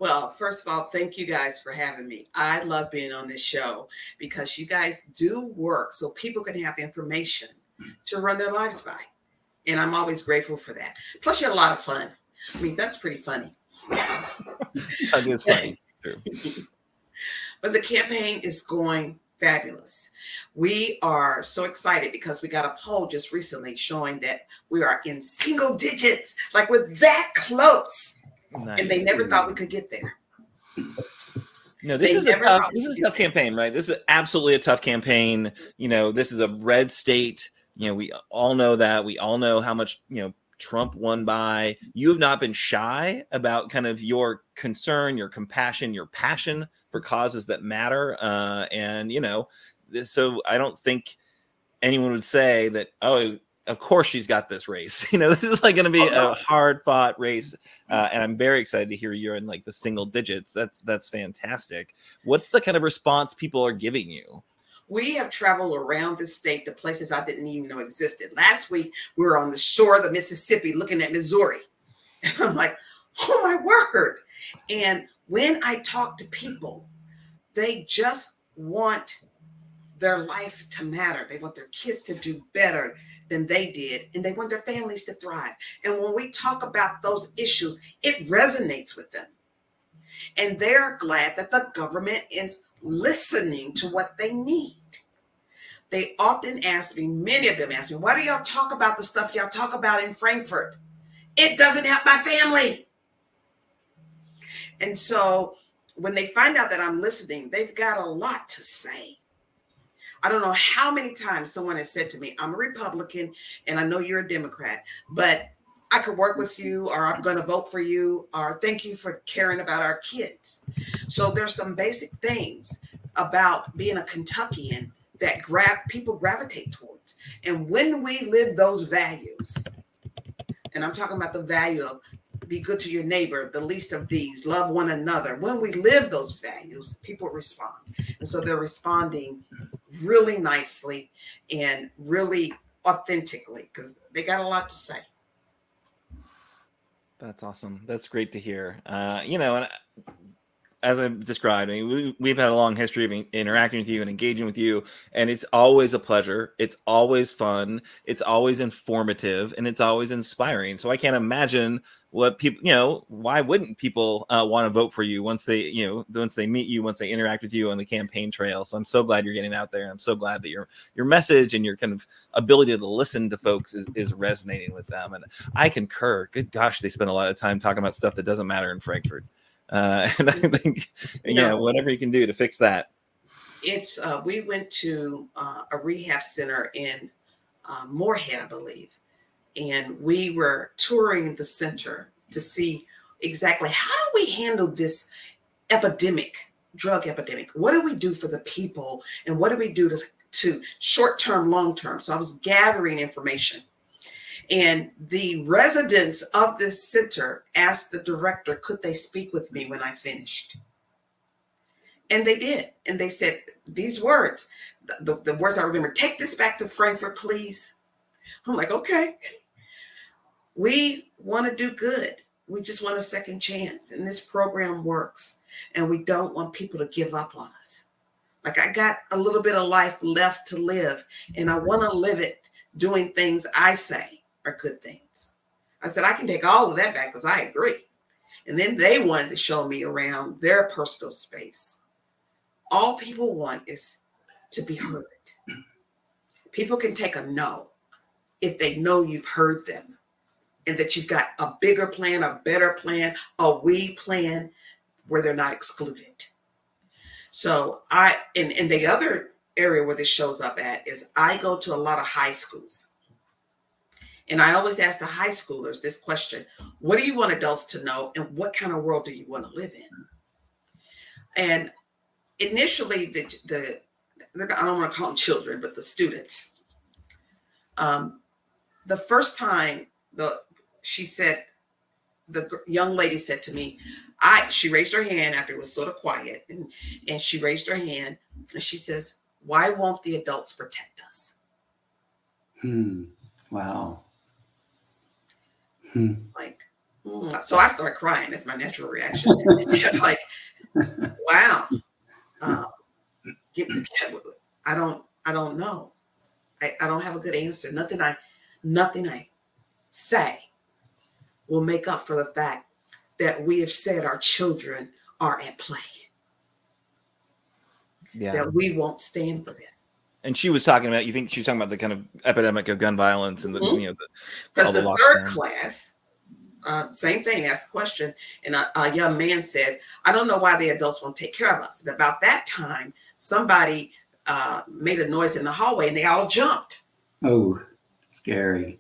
Well, first of all, thank you guys for having me. I love being on this show because you guys do work so people can have information to run their lives by. And I'm always grateful for that. Plus, you had a lot of fun. I mean, that's pretty funny. that is funny. [LAUGHS] but the campaign is going fabulous. We are so excited because we got a poll just recently showing that we are in single digits, like we're that close. Nice. And they never thought we could get there. No, this they is a tough. This is a tough campaign, right? This is absolutely a tough campaign. You know, this is a red state. You know, we all know that. We all know how much you know Trump won by. You have not been shy about kind of your concern, your compassion, your passion for causes that matter. Uh, and you know, so I don't think anyone would say that. Oh, of course she's got this race. [LAUGHS] You know, this is like going to be oh, a hard fought race, uh, and I'm very excited to hear you're in like the single digits. That's that's fantastic. What's the kind of response people are giving you? We have traveled around the state to places I didn't even know existed. Last week we were on the shore of the Mississippi looking at Missouri, [LAUGHS] and I'm like, oh my word! And when I talk to people, they just want their life to matter. They want their kids to do better than they did, and they want their families to thrive. And when we talk about those issues, it resonates with them. And they're glad that the government is listening to what they need. They often ask me, many of them ask me, why do y'all talk about the stuff y'all talk about in Frankfort? It doesn't help my family. And so when they find out that I'm listening, they've got a lot to say. I don't know how many times someone has said to me, I'm a Republican and I know you're a Democrat, but I could work with you or I'm going to vote for you or thank you for caring about our kids. So there's some basic things about being a Kentuckian that grab people gravitate towards. And when we live those values, and I'm talking about the value of be good to your neighbor, the least of these, love one another. When we live those values, people respond. And so they're responding really nicely and really authentically because they got a lot to say. That's awesome. That's great to hear. Uh, you know, and as I described, I mean, we, we've had a long history of interacting with you and engaging with you, and it's always a pleasure. It's always fun. It's always informative, and it's always inspiring. So I can't imagine what people, you know, why wouldn't people uh, want to vote for you once they, you know, once they meet you, once they interact with you on the campaign trail. So I'm so glad you're getting out there. I'm so glad that your your message and your kind of ability to listen to folks is, is resonating with them. And I concur. Good gosh, they spend a lot of time talking about stuff that doesn't matter in Frankfort. Uh, [LAUGHS] and I think, you know, whatever you can do to fix that. It's uh, we went to uh, a rehab center in uh, Morehead, I believe, and we were touring the center to see exactly how do we handle this epidemic, drug epidemic. What do we do for the people, and what do we do to to short term, long term? So I was gathering information and the residents of this center asked the director, could they speak with me when I finished? And they did. And they said these words, the, the words I remember, take this back to Frankfort, please. I'm like, okay. We want to do good. We just want a second chance. And this program works. And we don't want people to give up on us. Like I got a little bit of life left to live, and I want to live it doing things I say are good things. I said, I can take all of that back because I agree. And then they wanted to show me around their personal space. All people want is to be heard. People can take a no if they know you've heard them and that you've got a bigger plan, a better plan, a we plan where they're not excluded. So I and, and the other area where this shows up at is I go to a lot of high schools. And I always ask the high schoolers this question What do you want adults to know, and what kind of world do you want to live in? And initially, the, the I don't want to call them children, but the students, um, the first time the she said, the young lady said to me, I she raised her hand after it was sort of quiet, and and she raised her hand and she says, "Why won't the adults protect us?" Hmm. Wow. Hmm. Like, mm. so I start crying. That's my natural reaction. [LAUGHS] like, wow. Um, I don't, I don't know. I, I don't have a good answer. Nothing I, nothing I say will make up for the fact that we have said our children are at play. Yeah. That we won't stand for them and she was talking about you think she was talking about the kind of epidemic of gun violence and the mm-hmm. you know because the, the third class. Uh, same thing asked the question. And a, a, young man said i don't know why the adults won't take care of us. And about that time somebody uh, made a noise in the hallway and they all jumped. Oh scary.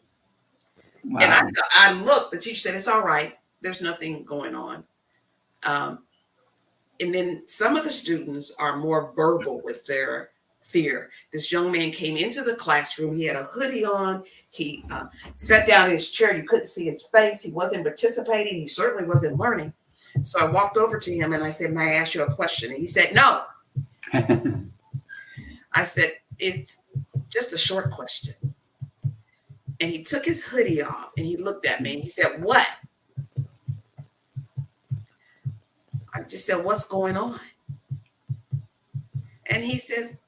Wow. and I, I looked the teacher said it's all right. There's nothing going on. Um, and then some of the students are more verbal with their fear. This young man came into the classroom. He had a hoodie on. He uh, sat down in his chair. You couldn't see his face. He wasn't participating. He certainly wasn't learning. So I walked over to him and I said, May I ask you a question? And he said, No. [LAUGHS] I said, It's just a short question. And he took his hoodie off and he looked at me and he said, What? I just said, What's going on? And he says,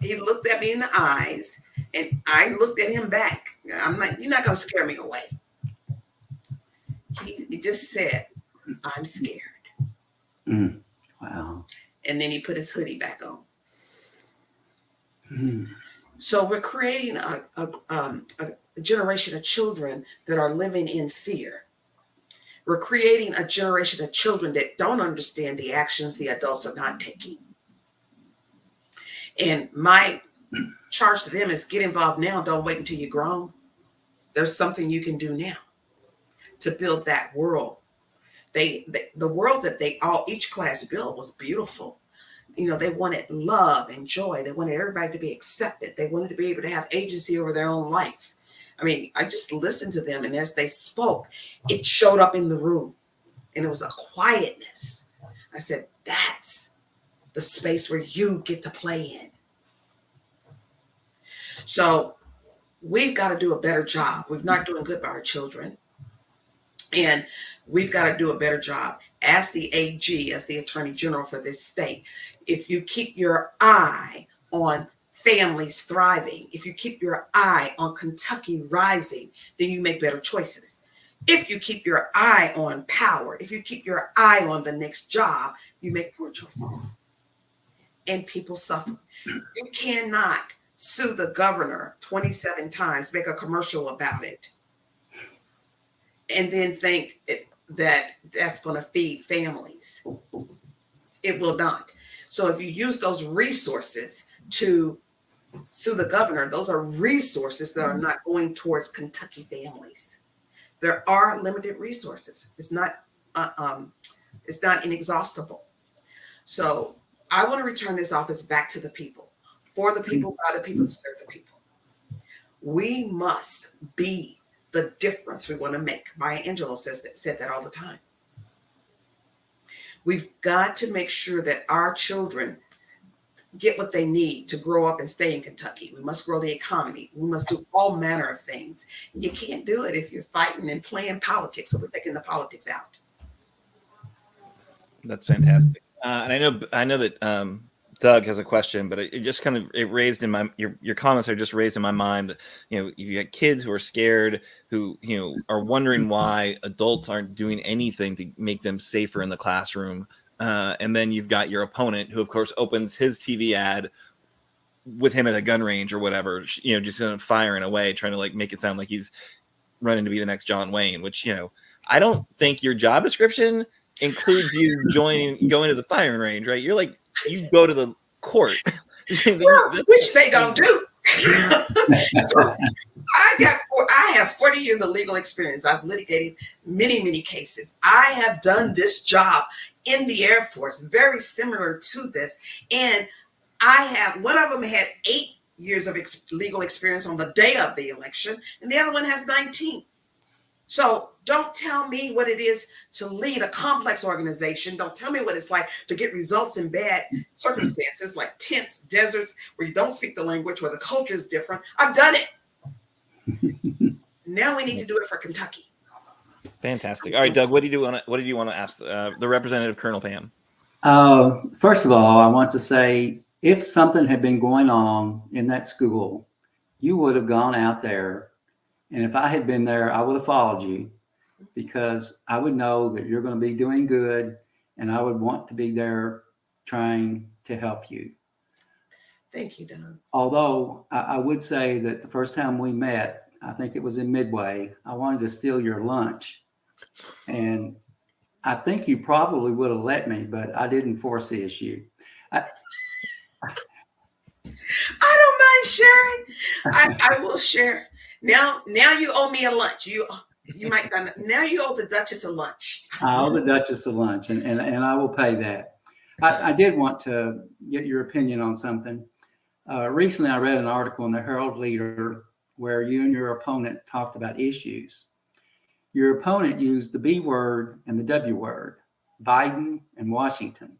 he looked at me in the eyes and I looked at him back. I'm like, you're not going to scare me away. He, he, just said, I'm scared. Mm. Wow. And then he put his hoodie back on. Mm. So we're creating a, a, um, a generation of children that are living in fear. We're creating a generation of children that don't understand the actions the adults are not taking. And my charge to them is get involved now. Don't wait until you're grown. There's something you can do now to build that world. They, they the world that they all each class built was beautiful. You know, they wanted love and joy. They wanted everybody to be accepted. They wanted to be able to have agency over their own life. I mean, I just listened to them, and as they spoke, it showed up in the room, and it was a quietness. I said, "That's the space where you get to play in. So we've got to do a better job. We're not doing good by our children. And we've got to do a better job. As the AG, as the Attorney General for this state, if you keep your eye on families thriving, if you keep your eye on Kentucky rising, then you make better choices. If you keep your eye on power, if you keep your eye on the next job, you make poor choices. And people suffer. You cannot sue the governor 27 times, make a commercial about it, and then think it, that that's going to feed families. It will not. So if you use those resources to sue the governor, those are resources that are not going towards Kentucky families. There are limited resources. It's not uh, um, it's not inexhaustible. So I want to return this office back to the people, for the people, by the people, to serve the people. We must be the difference we want to make. Maya Angelou says that said that all the time. We've got to make sure that our children get what they need to grow up and stay in Kentucky. We must grow the economy. We must do all manner of things. You can't do it if you're fighting and playing politics. So we're taking the politics out. That's fantastic. Uh, and I know I know that um, Doug has a question, but it, it, just kind of it raised in my your your comments are just raised in my mind. That, You know, you got kids who are scared, who you know are wondering why adults aren't doing anything to make them safer in the classroom. Uh, and then you've got your opponent, who of course opens his TV ad with him at a gun range or whatever, you know, just kind of firing away, trying to like make it sound like he's running to be the next John Wayne. Which you know, I don't think your job description includes you joining going to the firing range, right? You're like you go to the court, [LAUGHS] which they don't do. so [LAUGHS] I got four, I have 40 years of legal experience. I've litigated many, many cases. I have done this job in the Air Force, very similar to this. And I have one of them had eight years of ex- legal experience on the day of the election, and the other one has 19. So don't tell me what it is to lead a complex organization. Don't tell me what it's like to get results in bad [CLEARS THROAT] circumstances like tents, deserts, where you don't speak the language, where the culture is different. I've done it. now we need to do it for Kentucky. Fantastic. All right, Doug, what do you want to, what did you want to ask uh, the representative, Colonel Pam? Uh, first of all, I want to say if something had been going on in that school, you would have gone out there and if I had been there, I would have followed you because I would know that you're going to be doing good and I would want to be there trying to help you. Thank you, Don. Although I, I, would say that the first time we met, I think it was in Midway, I wanted to steal your lunch. And I think you probably would have let me, but I didn't force the issue. I, I don't mind sharing. I, I will share. Now, now you owe me a lunch. You you might now you owe the Duchess a lunch. I owe the Duchess a lunch, and and, and I will pay that. I, I did want to get your opinion on something. Uh, recently, I read an article in the Herald Leader where you and your opponent talked about issues. Your opponent used the B word and the W word, Biden and Washington.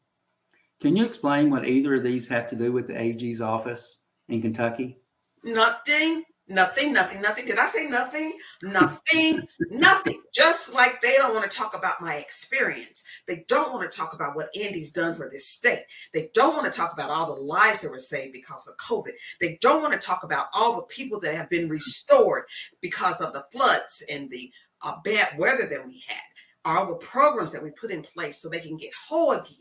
Can you explain what either of these have to do with the AG's office in Kentucky? Nothing. Nothing, nothing, nothing. Did I say nothing? Nothing, nothing. Just like they don't want to talk about my experience. They don't want to talk about what Andy's done for this state. They don't want to talk about all the lives that were saved because of COVID. They don't want to talk about all the people that have been restored because of the floods and the uh, bad weather that we had, all the programs that we put in place so they can get whole again.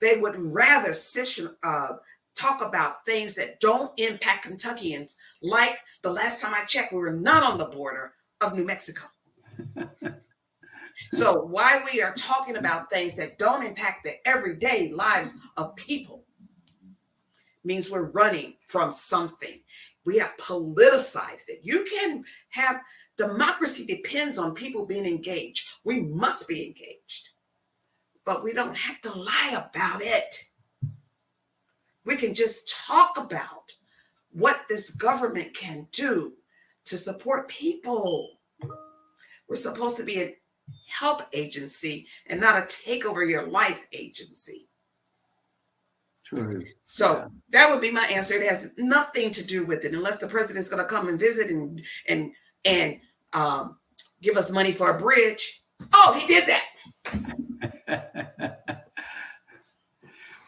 They would rather session, uh, talk about things that don't impact Kentuckians, like the last time I checked, we were not on the border of New Mexico. [LAUGHS] so, why we are talking about things that don't impact the everyday lives of people means we're running from something. We have politicized it. You can have democracy depends on people being engaged. We must be engaged, but we don't have to lie about it. We can just talk about what this government can do to support people. We're supposed to be a help agency and not a take over your life agency. True. So yeah. that would be my answer. It has nothing to do with it, unless the president's going to come and visit and and and um, give us money for a bridge. Oh, he did that. [LAUGHS]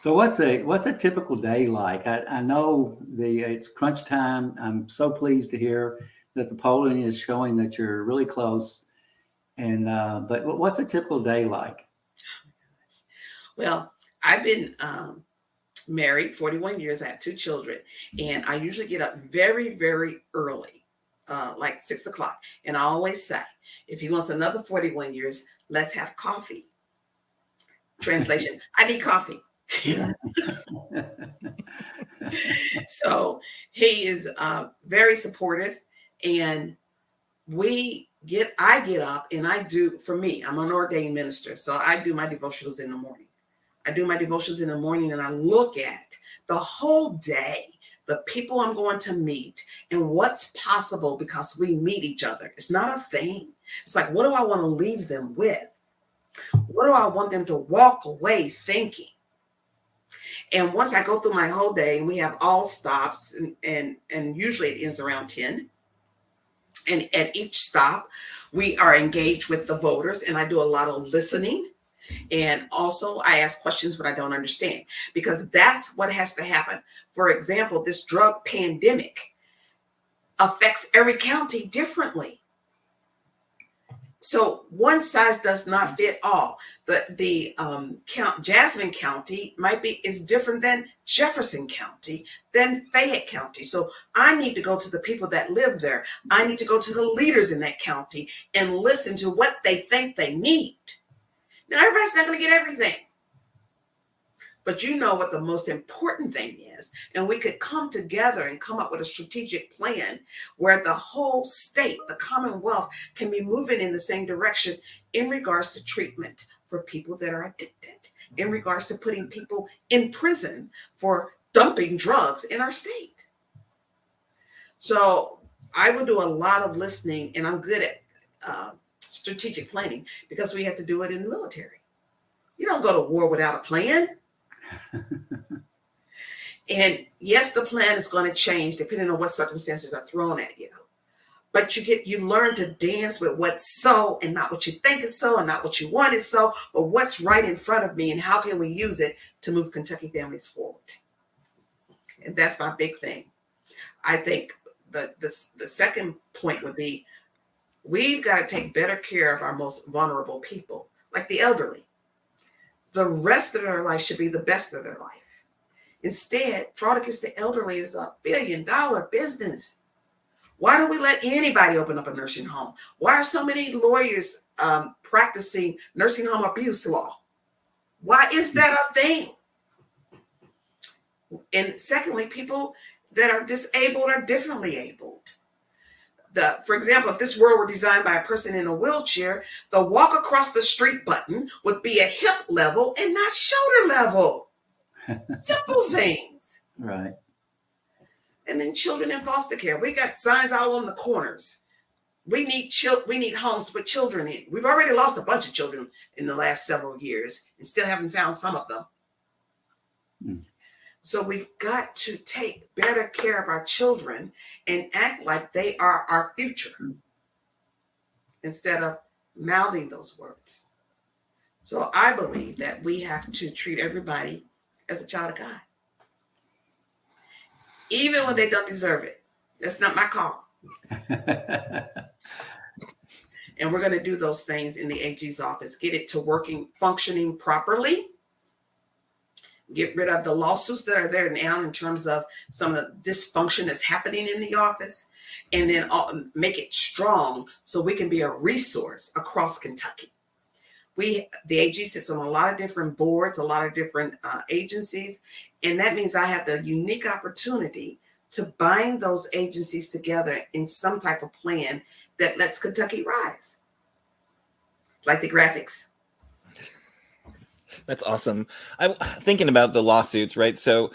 so what's a what's a typical day like? I, I know the it's crunch time. I'm so pleased to hear that the polling is showing that you're really close. And uh, but what's a typical day like? Well, I've been um, married 41 years. I have two children, and I usually get up very, very early, uh, like six o'clock. And I always say, if he wants another 41 years, let's have coffee. Translation: I need coffee. [LAUGHS] so he is uh, very supportive, and we get. I get up and I do. For me, I'm an ordained minister, so I do my devotionals in the morning. I do my devotions in the morning and I look at the whole day, the people I'm going to meet, and what's possible because we meet each other. It's not a thing. It's like, what do I want to leave them with? What do I want them to walk away thinking? And once I go through my whole day, we have all stops, and, and, and usually it ends around 10. And at each stop, we are engaged with the voters, and I do a lot of listening and also, I ask questions when I don't understand because that's what has to happen. For example, this drug pandemic affects every county differently. So one size does not fit all. The the um, count Jessamine County might be is different than Jefferson County, than Fayette County. So I need to go to the people that live there. I need to go to the leaders in that county and listen to what they think they need. Now, everybody's not going to get everything. But you know what the most important thing is. And we could come together and come up with a strategic plan where the whole state, the Commonwealth, can be moving in the same direction in regards to treatment for people that are addicted, in regards to putting people in prison for dumping drugs in our state. So I would do a lot of listening, and I'm good at uh, strategic planning because we have to do it in the military. You don't go to war without a plan. And yes, the plan is going to change depending on what circumstances are thrown at you. But you get you learn to dance with what's so and not what you think is so and not what you want is so, but what's right in front of me and how can we use it to move Kentucky families forward. And that's my big thing. I think the the, the second point would be We've got to take better care of our most vulnerable people, like the elderly. The rest of their life should be the best of their life. Instead, fraud against the elderly is a billion dollar business. Why don't we let anybody open up a nursing home? Why are so many lawyers um, practicing nursing home abuse law? Why is that a thing? And secondly, people that are disabled are differently abled the for example if this world were designed by a person in a wheelchair the walk across the street button would be at hip level and not shoulder level. [LAUGHS] Simple things. Right. And then children in foster care. We got signs all on the corners. We need chil- we need homes to put children in. We've already lost a bunch of children in the last several years and still haven't found some of them. Mm. So we've got to take better care of our children and act like they are our future instead of mouthing those words. So I believe that we have to treat everybody as a child of God, even when they don't deserve it. That's not my call. [LAUGHS] and we're going to do those things in the AG's office, get it to working, functioning properly get rid of the lawsuits that are there now in terms of some of the dysfunction that's happening in the office and then make it strong so we can be a resource across Kentucky. We, the AG sits on a lot of different boards, a lot of different uh, agencies, and that means I have the unique opportunity to bind those agencies together in some type of plan that lets Kentucky rise, like the graphics that's awesome. I'm thinking about the lawsuits, right? So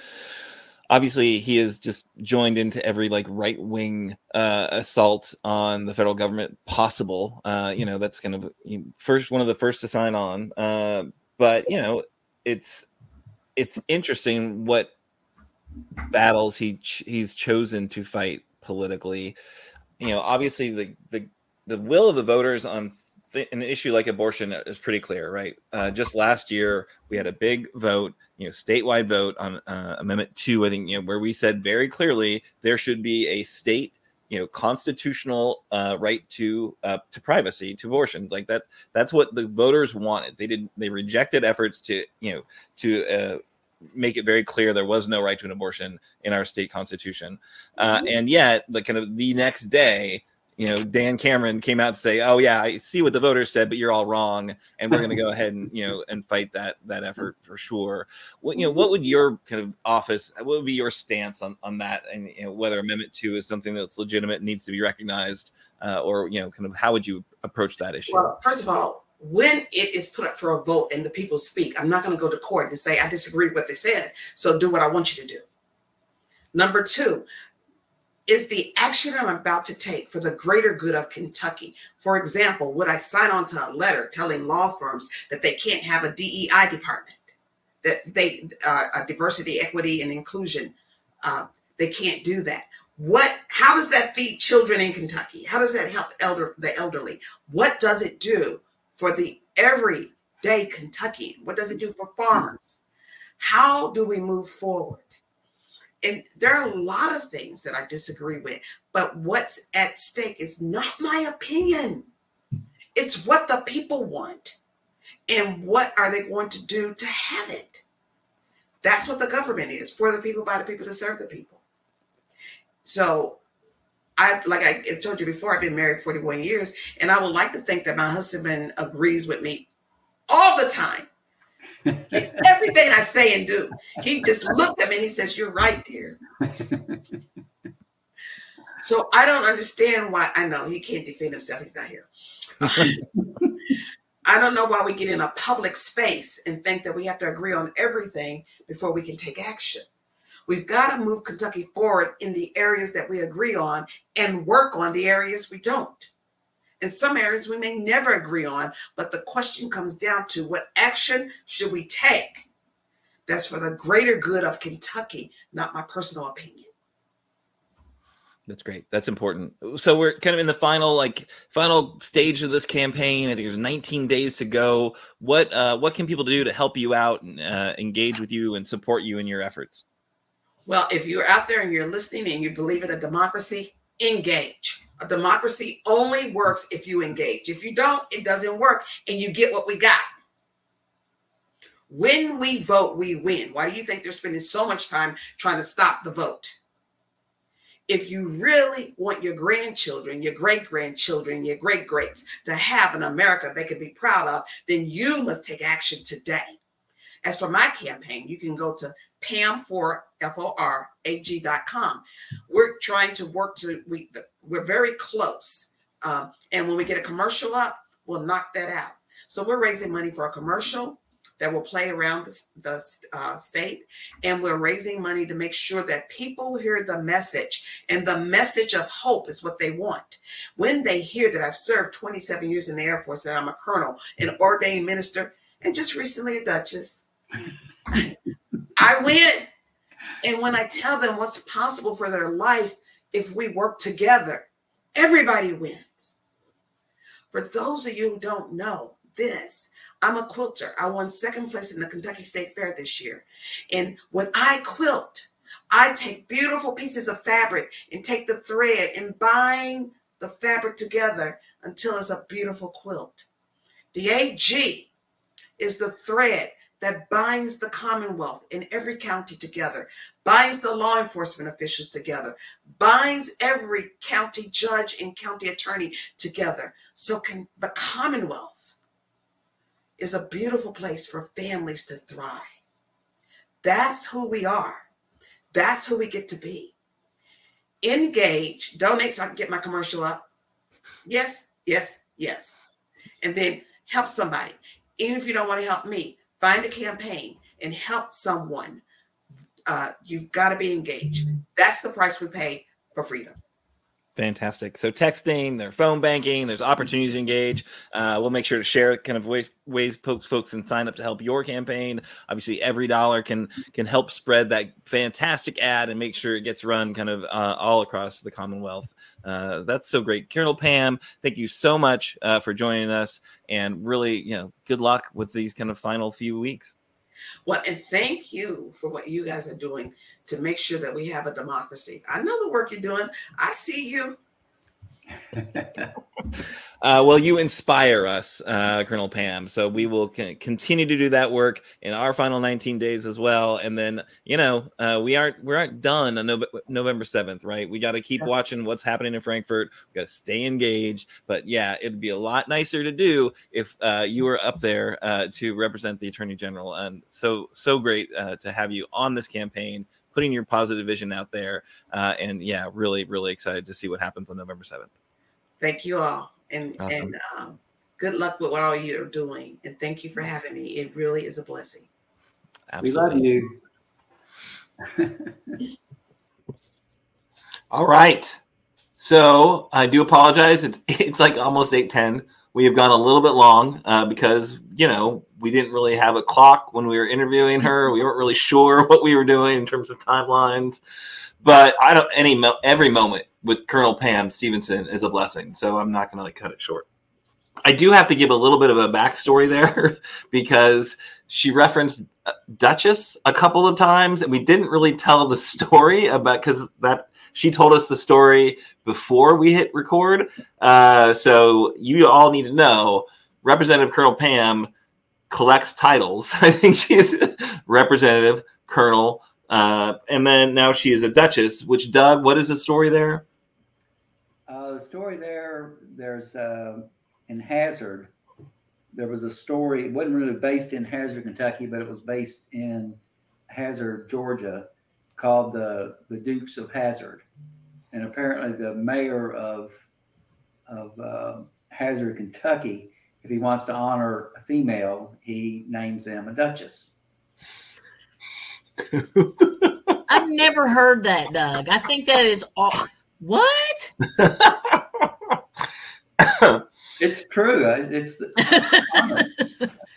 obviously he has just joined into every like right wing uh, assault on the federal government possible. Uh, you know, that's kind of first one of the first to sign on. Uh, but you know, it's it's interesting what battles he ch- he's chosen to fight politically. You know, obviously the the the will of the voters on th- an issue like abortion is pretty clear, right? Uh, just last year, we had a big vote, you know, statewide vote on uh, Amendment Two. I think you know where we said very clearly there should be a state, you know, constitutional uh, right to uh, to privacy, to abortion. Like that. That's what the voters wanted. They did. They rejected efforts to you know to uh, make it very clear there was no right to an abortion in our state constitution. Uh, Mm-hmm. and yet, the kind of the next day, you know, Dan Cameron came out to say, "Oh yeah, I see what the voters said, but you're all wrong, and we're going to go ahead and you know and fight that that effort for sure." What you know, what would your kind of office? What would be your stance on on that? And you know, whether Amendment Two is something that's legitimate needs to be recognized, uh, or you know, kind of how would you approach that issue? Well, first of all, when it is put up for a vote and the people speak, I'm not going to go to court and say I disagree with what they said. So do what I want you to do. Number two, is the action I'm about to take for the greater good of Kentucky? For example, would I sign on to a letter telling law firms that they can't have a DEI department, that they uh, a diversity, equity, and inclusion? Uh, they can't do that. What? How does that feed children in Kentucky? How does that help elder the elderly? What does it do for the everyday Kentuckian? What does it do for farmers? How do we move forward? And there are a lot of things that I disagree with, but what's at stake is not my opinion. It's what the people want. And what are they going to do to have it? That's what the government is for the people, by the people, to serve the people. So, I like I told you before, I've been married 41 years, and I would like to think that my husband agrees with me all the time. [LAUGHS] Everything I say and do, he just looks at me and he says, You're right, dear. So I don't understand why. I know he can't defend himself, he's not here. [LAUGHS] I don't know why we get in a public space and think that we have to agree on everything before we can take action. We've got to move Kentucky forward in the areas that we agree on and work on the areas we don't. In some areas we may never agree on, but the question comes down to what action should we take that's for the greater good of Kentucky, not my personal opinion. That's great. That's important. So we're kind of in the final, like final stage of this campaign. I think there's 19 days to go. What uh, what can people do to help you out and uh, engage with you and support you in your efforts? Well, if you're out there and you're listening and you believe in a democracy, engage. A democracy only works if you engage. If you don't, it doesn't work, and you get what we got. When we vote, we win. Why do you think they're spending so much time trying to stop the vote? If you really want your grandchildren, your great grandchildren, your great greats to have an America they can be proud of, then you must take action today. As for my campaign, you can go to pam for f-o-r-a-g.com we're trying to work to we we're very close um, and when we get a commercial up we'll knock that out. So we're raising money for a commercial that will play around the, the uh, state and we're raising money to make sure that people hear the message and the message of hope is what they want. When they hear that i've served 27 years in the air force that i'm a colonel an ordained minister and just recently a duchess I win. And when I tell them what's possible for their life if we work together, everybody wins. For those of you who don't know this, I'm a quilter. I won second place in the Kentucky State Fair this year. And when I quilt, I take beautiful pieces of fabric and take the thread and bind the fabric together until it's a beautiful quilt. The AG is the thread that binds the Commonwealth in every county together, binds the law enforcement officials together, binds every county judge and county attorney together. So can the Commonwealth is a beautiful place for families to thrive. That's who we are. That's who we get to be. Engage, donate so I can get my commercial up. Yes, yes, yes. And then help somebody. Even if you don't want to help me, find a campaign and help someone. Uh, you've got to be engaged. That's the price we pay for freedom. Fantastic. So texting, their phone banking, there's opportunities to engage. Uh, we'll make sure to share kind of ways ways folks folks can sign up to help your campaign. Obviously, every dollar can can help spread that fantastic ad and make sure it gets run kind of uh, all across the Commonwealth. Uh, that's so great, Colonel Pam. Thank you so much uh, for joining us, and really, you know, good luck with these kind of final few weeks. Well, and thank you for what you guys are doing to make sure that we have a democracy. I know the work you're doing. I see you. [LAUGHS] Uh, well, you inspire us, uh, Colonel Pam. So we will c- continue to do that work in our final 19 days as well. And then, you know, uh, we aren't we aren't done on Nove- November 7th, right? We got to keep watching what's happening in Frankfort. We got to stay engaged. But yeah, it'd be a lot nicer to do if uh, you were up there uh, to represent the Attorney General. And so so great uh, to have you on this campaign. Putting your positive vision out there, and yeah, really, really excited to see what happens on November seventh. Thank you all and Awesome. and um, good luck with what all you're doing. And thank you for having me. It really is a blessing. We love you. [LAUGHS] All right. So I do apologize. It's [LAUGHS] it's like almost eight ten. We have gone a little bit long uh, because you know we didn't really have a clock when we were interviewing her. We weren't really sure [LAUGHS] what we were doing in terms of timelines. But I don't any every moment with Colonel Pam Stevenson is a blessing. So I'm not going to like cut it short. I do have to give a little bit of a backstory [LAUGHS] there because she referenced uh, Duchess a couple of times, and we didn't really tell the [LAUGHS] story about because that she told us the story before we hit record. Uh, so you all need to know Representative Colonel Pam collects titles. [LAUGHS] I think she's Representative Colonel, uh, and then now she is a Duchess. Which Doug, what is the story there? Uh, the story there, there's uh, in Hazard, there was a story. It wasn't really based in Hazard, Kentucky, but it was based in Hazard, Georgia, called the the Dukes of Hazzard. And apparently, the mayor of of uh, Hazard, Kentucky, if he wants to honor a female, he names them a duchess. I've never heard that, Doug. I think that is all. What? [LAUGHS] It's true. I- It's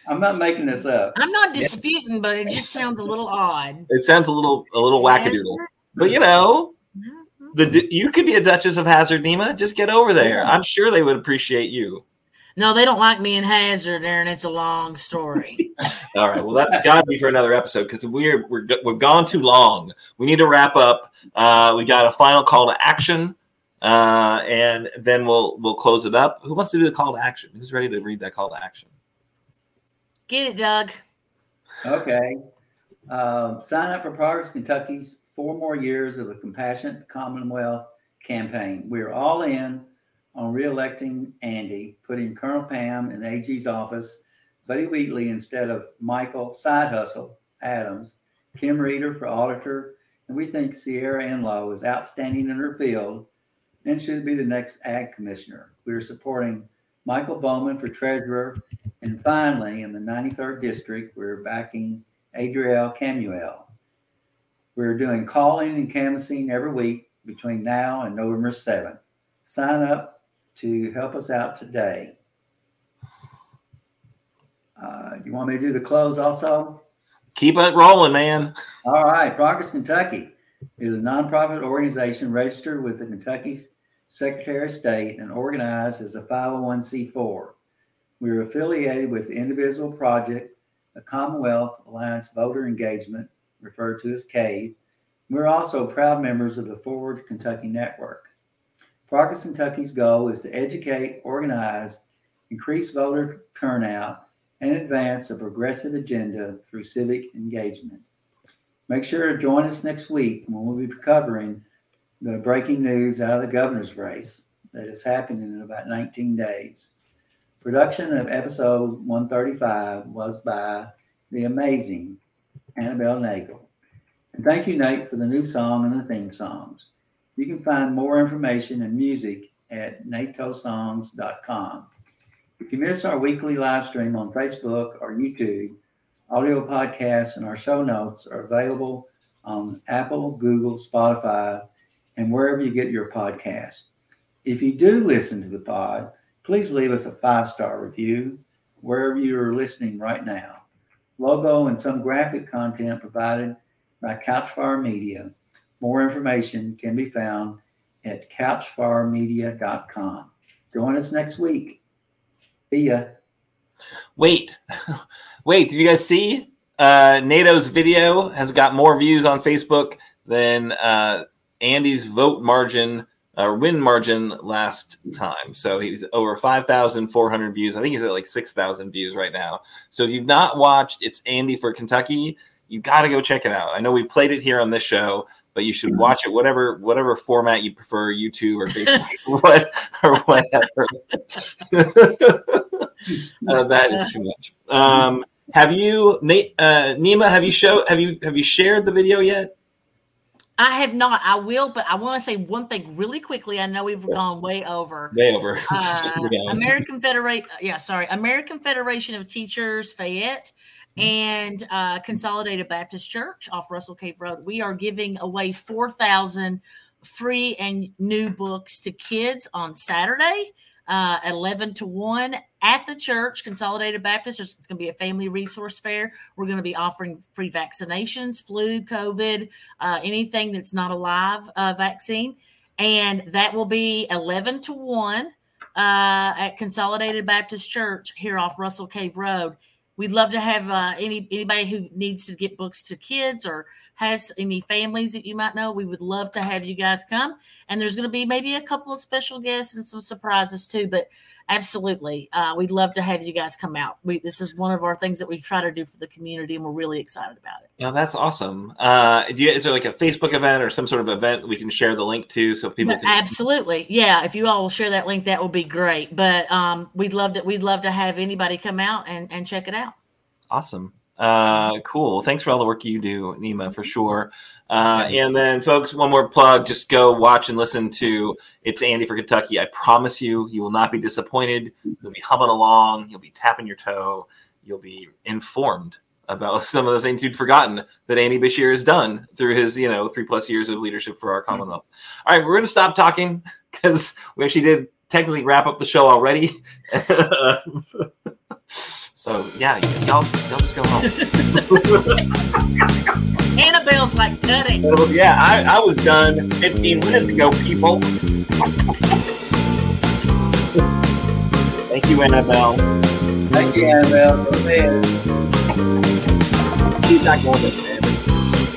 I'm not making this up. I'm not disputing, but it just sounds a little odd. It sounds a little a little wackadoodle, but you know, mm-hmm. the you could be a Duchess of Hazard, Nema. Just get over there. I'm sure they would appreciate you. No, they don't like me in Hazard there, and it's a long story. [LAUGHS] All right. Well, that's got to be for another episode because we're we're we've gone too long. We need to wrap up. Uh, we got a final call to action, uh, and then we'll we'll close it up. Who wants to do the call to action? Who's ready to read that call to action? Get it, Doug. Okay. Um, sign up for Progress Kentucky's four more years of a compassionate Commonwealth campaign. We're all in on reelecting Andy, putting Colonel Pam in the AG's office, Buddy Wheatley instead of Michael Side Hustle Adams, Kim Reeder for auditor, and we think Sierra Enlow is outstanding in her field and should be the next ag commissioner. We're supporting Michael Bowman for treasurer and finally, in the 93rd district, we're backing Adrielle Camuel. We're doing calling and canvassing every week between now and November 7th. Sign up to help us out today. Uh, you want me to do the close also? Keep it rolling, man. All right. Progress Kentucky is a nonprofit organization registered with the Kentucky Secretary of State and organized as a 501c4. We are affiliated with the Indivisible Project, the Commonwealth Alliance Voter Engagement, referred to as CAVE. We're also proud members of the Forward Kentucky Network. Progress Kentucky's goal is to educate, organize, increase voter turnout, and advance a progressive agenda through civic engagement. Make sure to join us next week when we'll be covering the breaking news out of the governor's race that is happening in about 19 days. Production of episode 135 was by the amazing Annabelle Nagel. And thank you, Nate, for the new song and the theme songs. You can find more information and music at natosongs.com. If you miss our weekly live stream on Facebook or YouTube, audio podcasts and our show notes are available on Apple, Google, Spotify, and wherever you get your podcast. If you do listen to the pod, please leave us a five star review wherever you are listening right now. Logo and some graphic content provided by Couchfire Media. More information can be found at couchfiremedia.com. Join us next week. See ya. Wait, [LAUGHS] wait, did you guys see? Uh, Nato's video has got more views on Facebook than uh, Andy's vote margin or win margin last time. So he's over 5,400 views. I think he's at like 6,000 views right now. So if you've not watched It's Andy for Kentucky, you got to go check it out. I know we played it here on this show, but you should watch it whatever whatever format you prefer, YouTube or [LAUGHS] Facebook what, or whatever. [LAUGHS] uh, that is too much. Um, have you, Nate, uh, Nema? Have you show? Have you have you shared the video yet? I have not. I will, but I want to say one thing really quickly. I know we've yes. gone way over. Way over. Uh, [LAUGHS] American Federation. Yeah, sorry. American Federation of Teachers, Fayette. And uh, Consolidated Baptist Church off Russell Cave Road. We are giving away four thousand free and new books to kids on Saturday uh, at 11 to 1 at the church, Consolidated Baptist. It's going to be a family resource fair. We're going to be offering free vaccinations, flu, COVID, uh, anything that's not a live uh, vaccine. And that will be 11 to 1 uh, at Consolidated Baptist Church here off Russell Cave Road. We'd love to have uh, any anybody who needs to get books to kids or has any families that you might know. We would love to have you guys come. And there's going to be maybe a couple of special guests and some surprises too. But absolutely, uh, we'd love to have you guys come out. We, this is one of our things that we try to do for the community, and we're really excited about it. Yeah, that's awesome. Uh, you, is there like a Facebook event or some sort of event we can share the link to so people can? Absolutely, yeah. If you all will share that link, that would be great. But um, we'd love to we'd love to have anybody come out and and check it out. Awesome. Uh, cool. Thanks for all the work you do, Nema, for sure. Uh, and then, folks, one more plug. Just go watch and listen to It's Andy for Kentucky. I promise you, you will not be disappointed. You'll be humming along. You'll be tapping your toe. You'll be informed about [LAUGHS] some of the things you'd forgotten that Andy Beshear has done through his, you know, three plus years of leadership for our Commonwealth. All right, we're going to stop talking [LAUGHS] because we actually did technically wrap up the show already. [LAUGHS] So yeah, y'all, y'all just go home. [LAUGHS] Annabelle's like cutting. yeah, I, I was done 15 minutes ago, people. Thank you, Annabelle. Thank you, Annabelle. Go ahead. She's not going to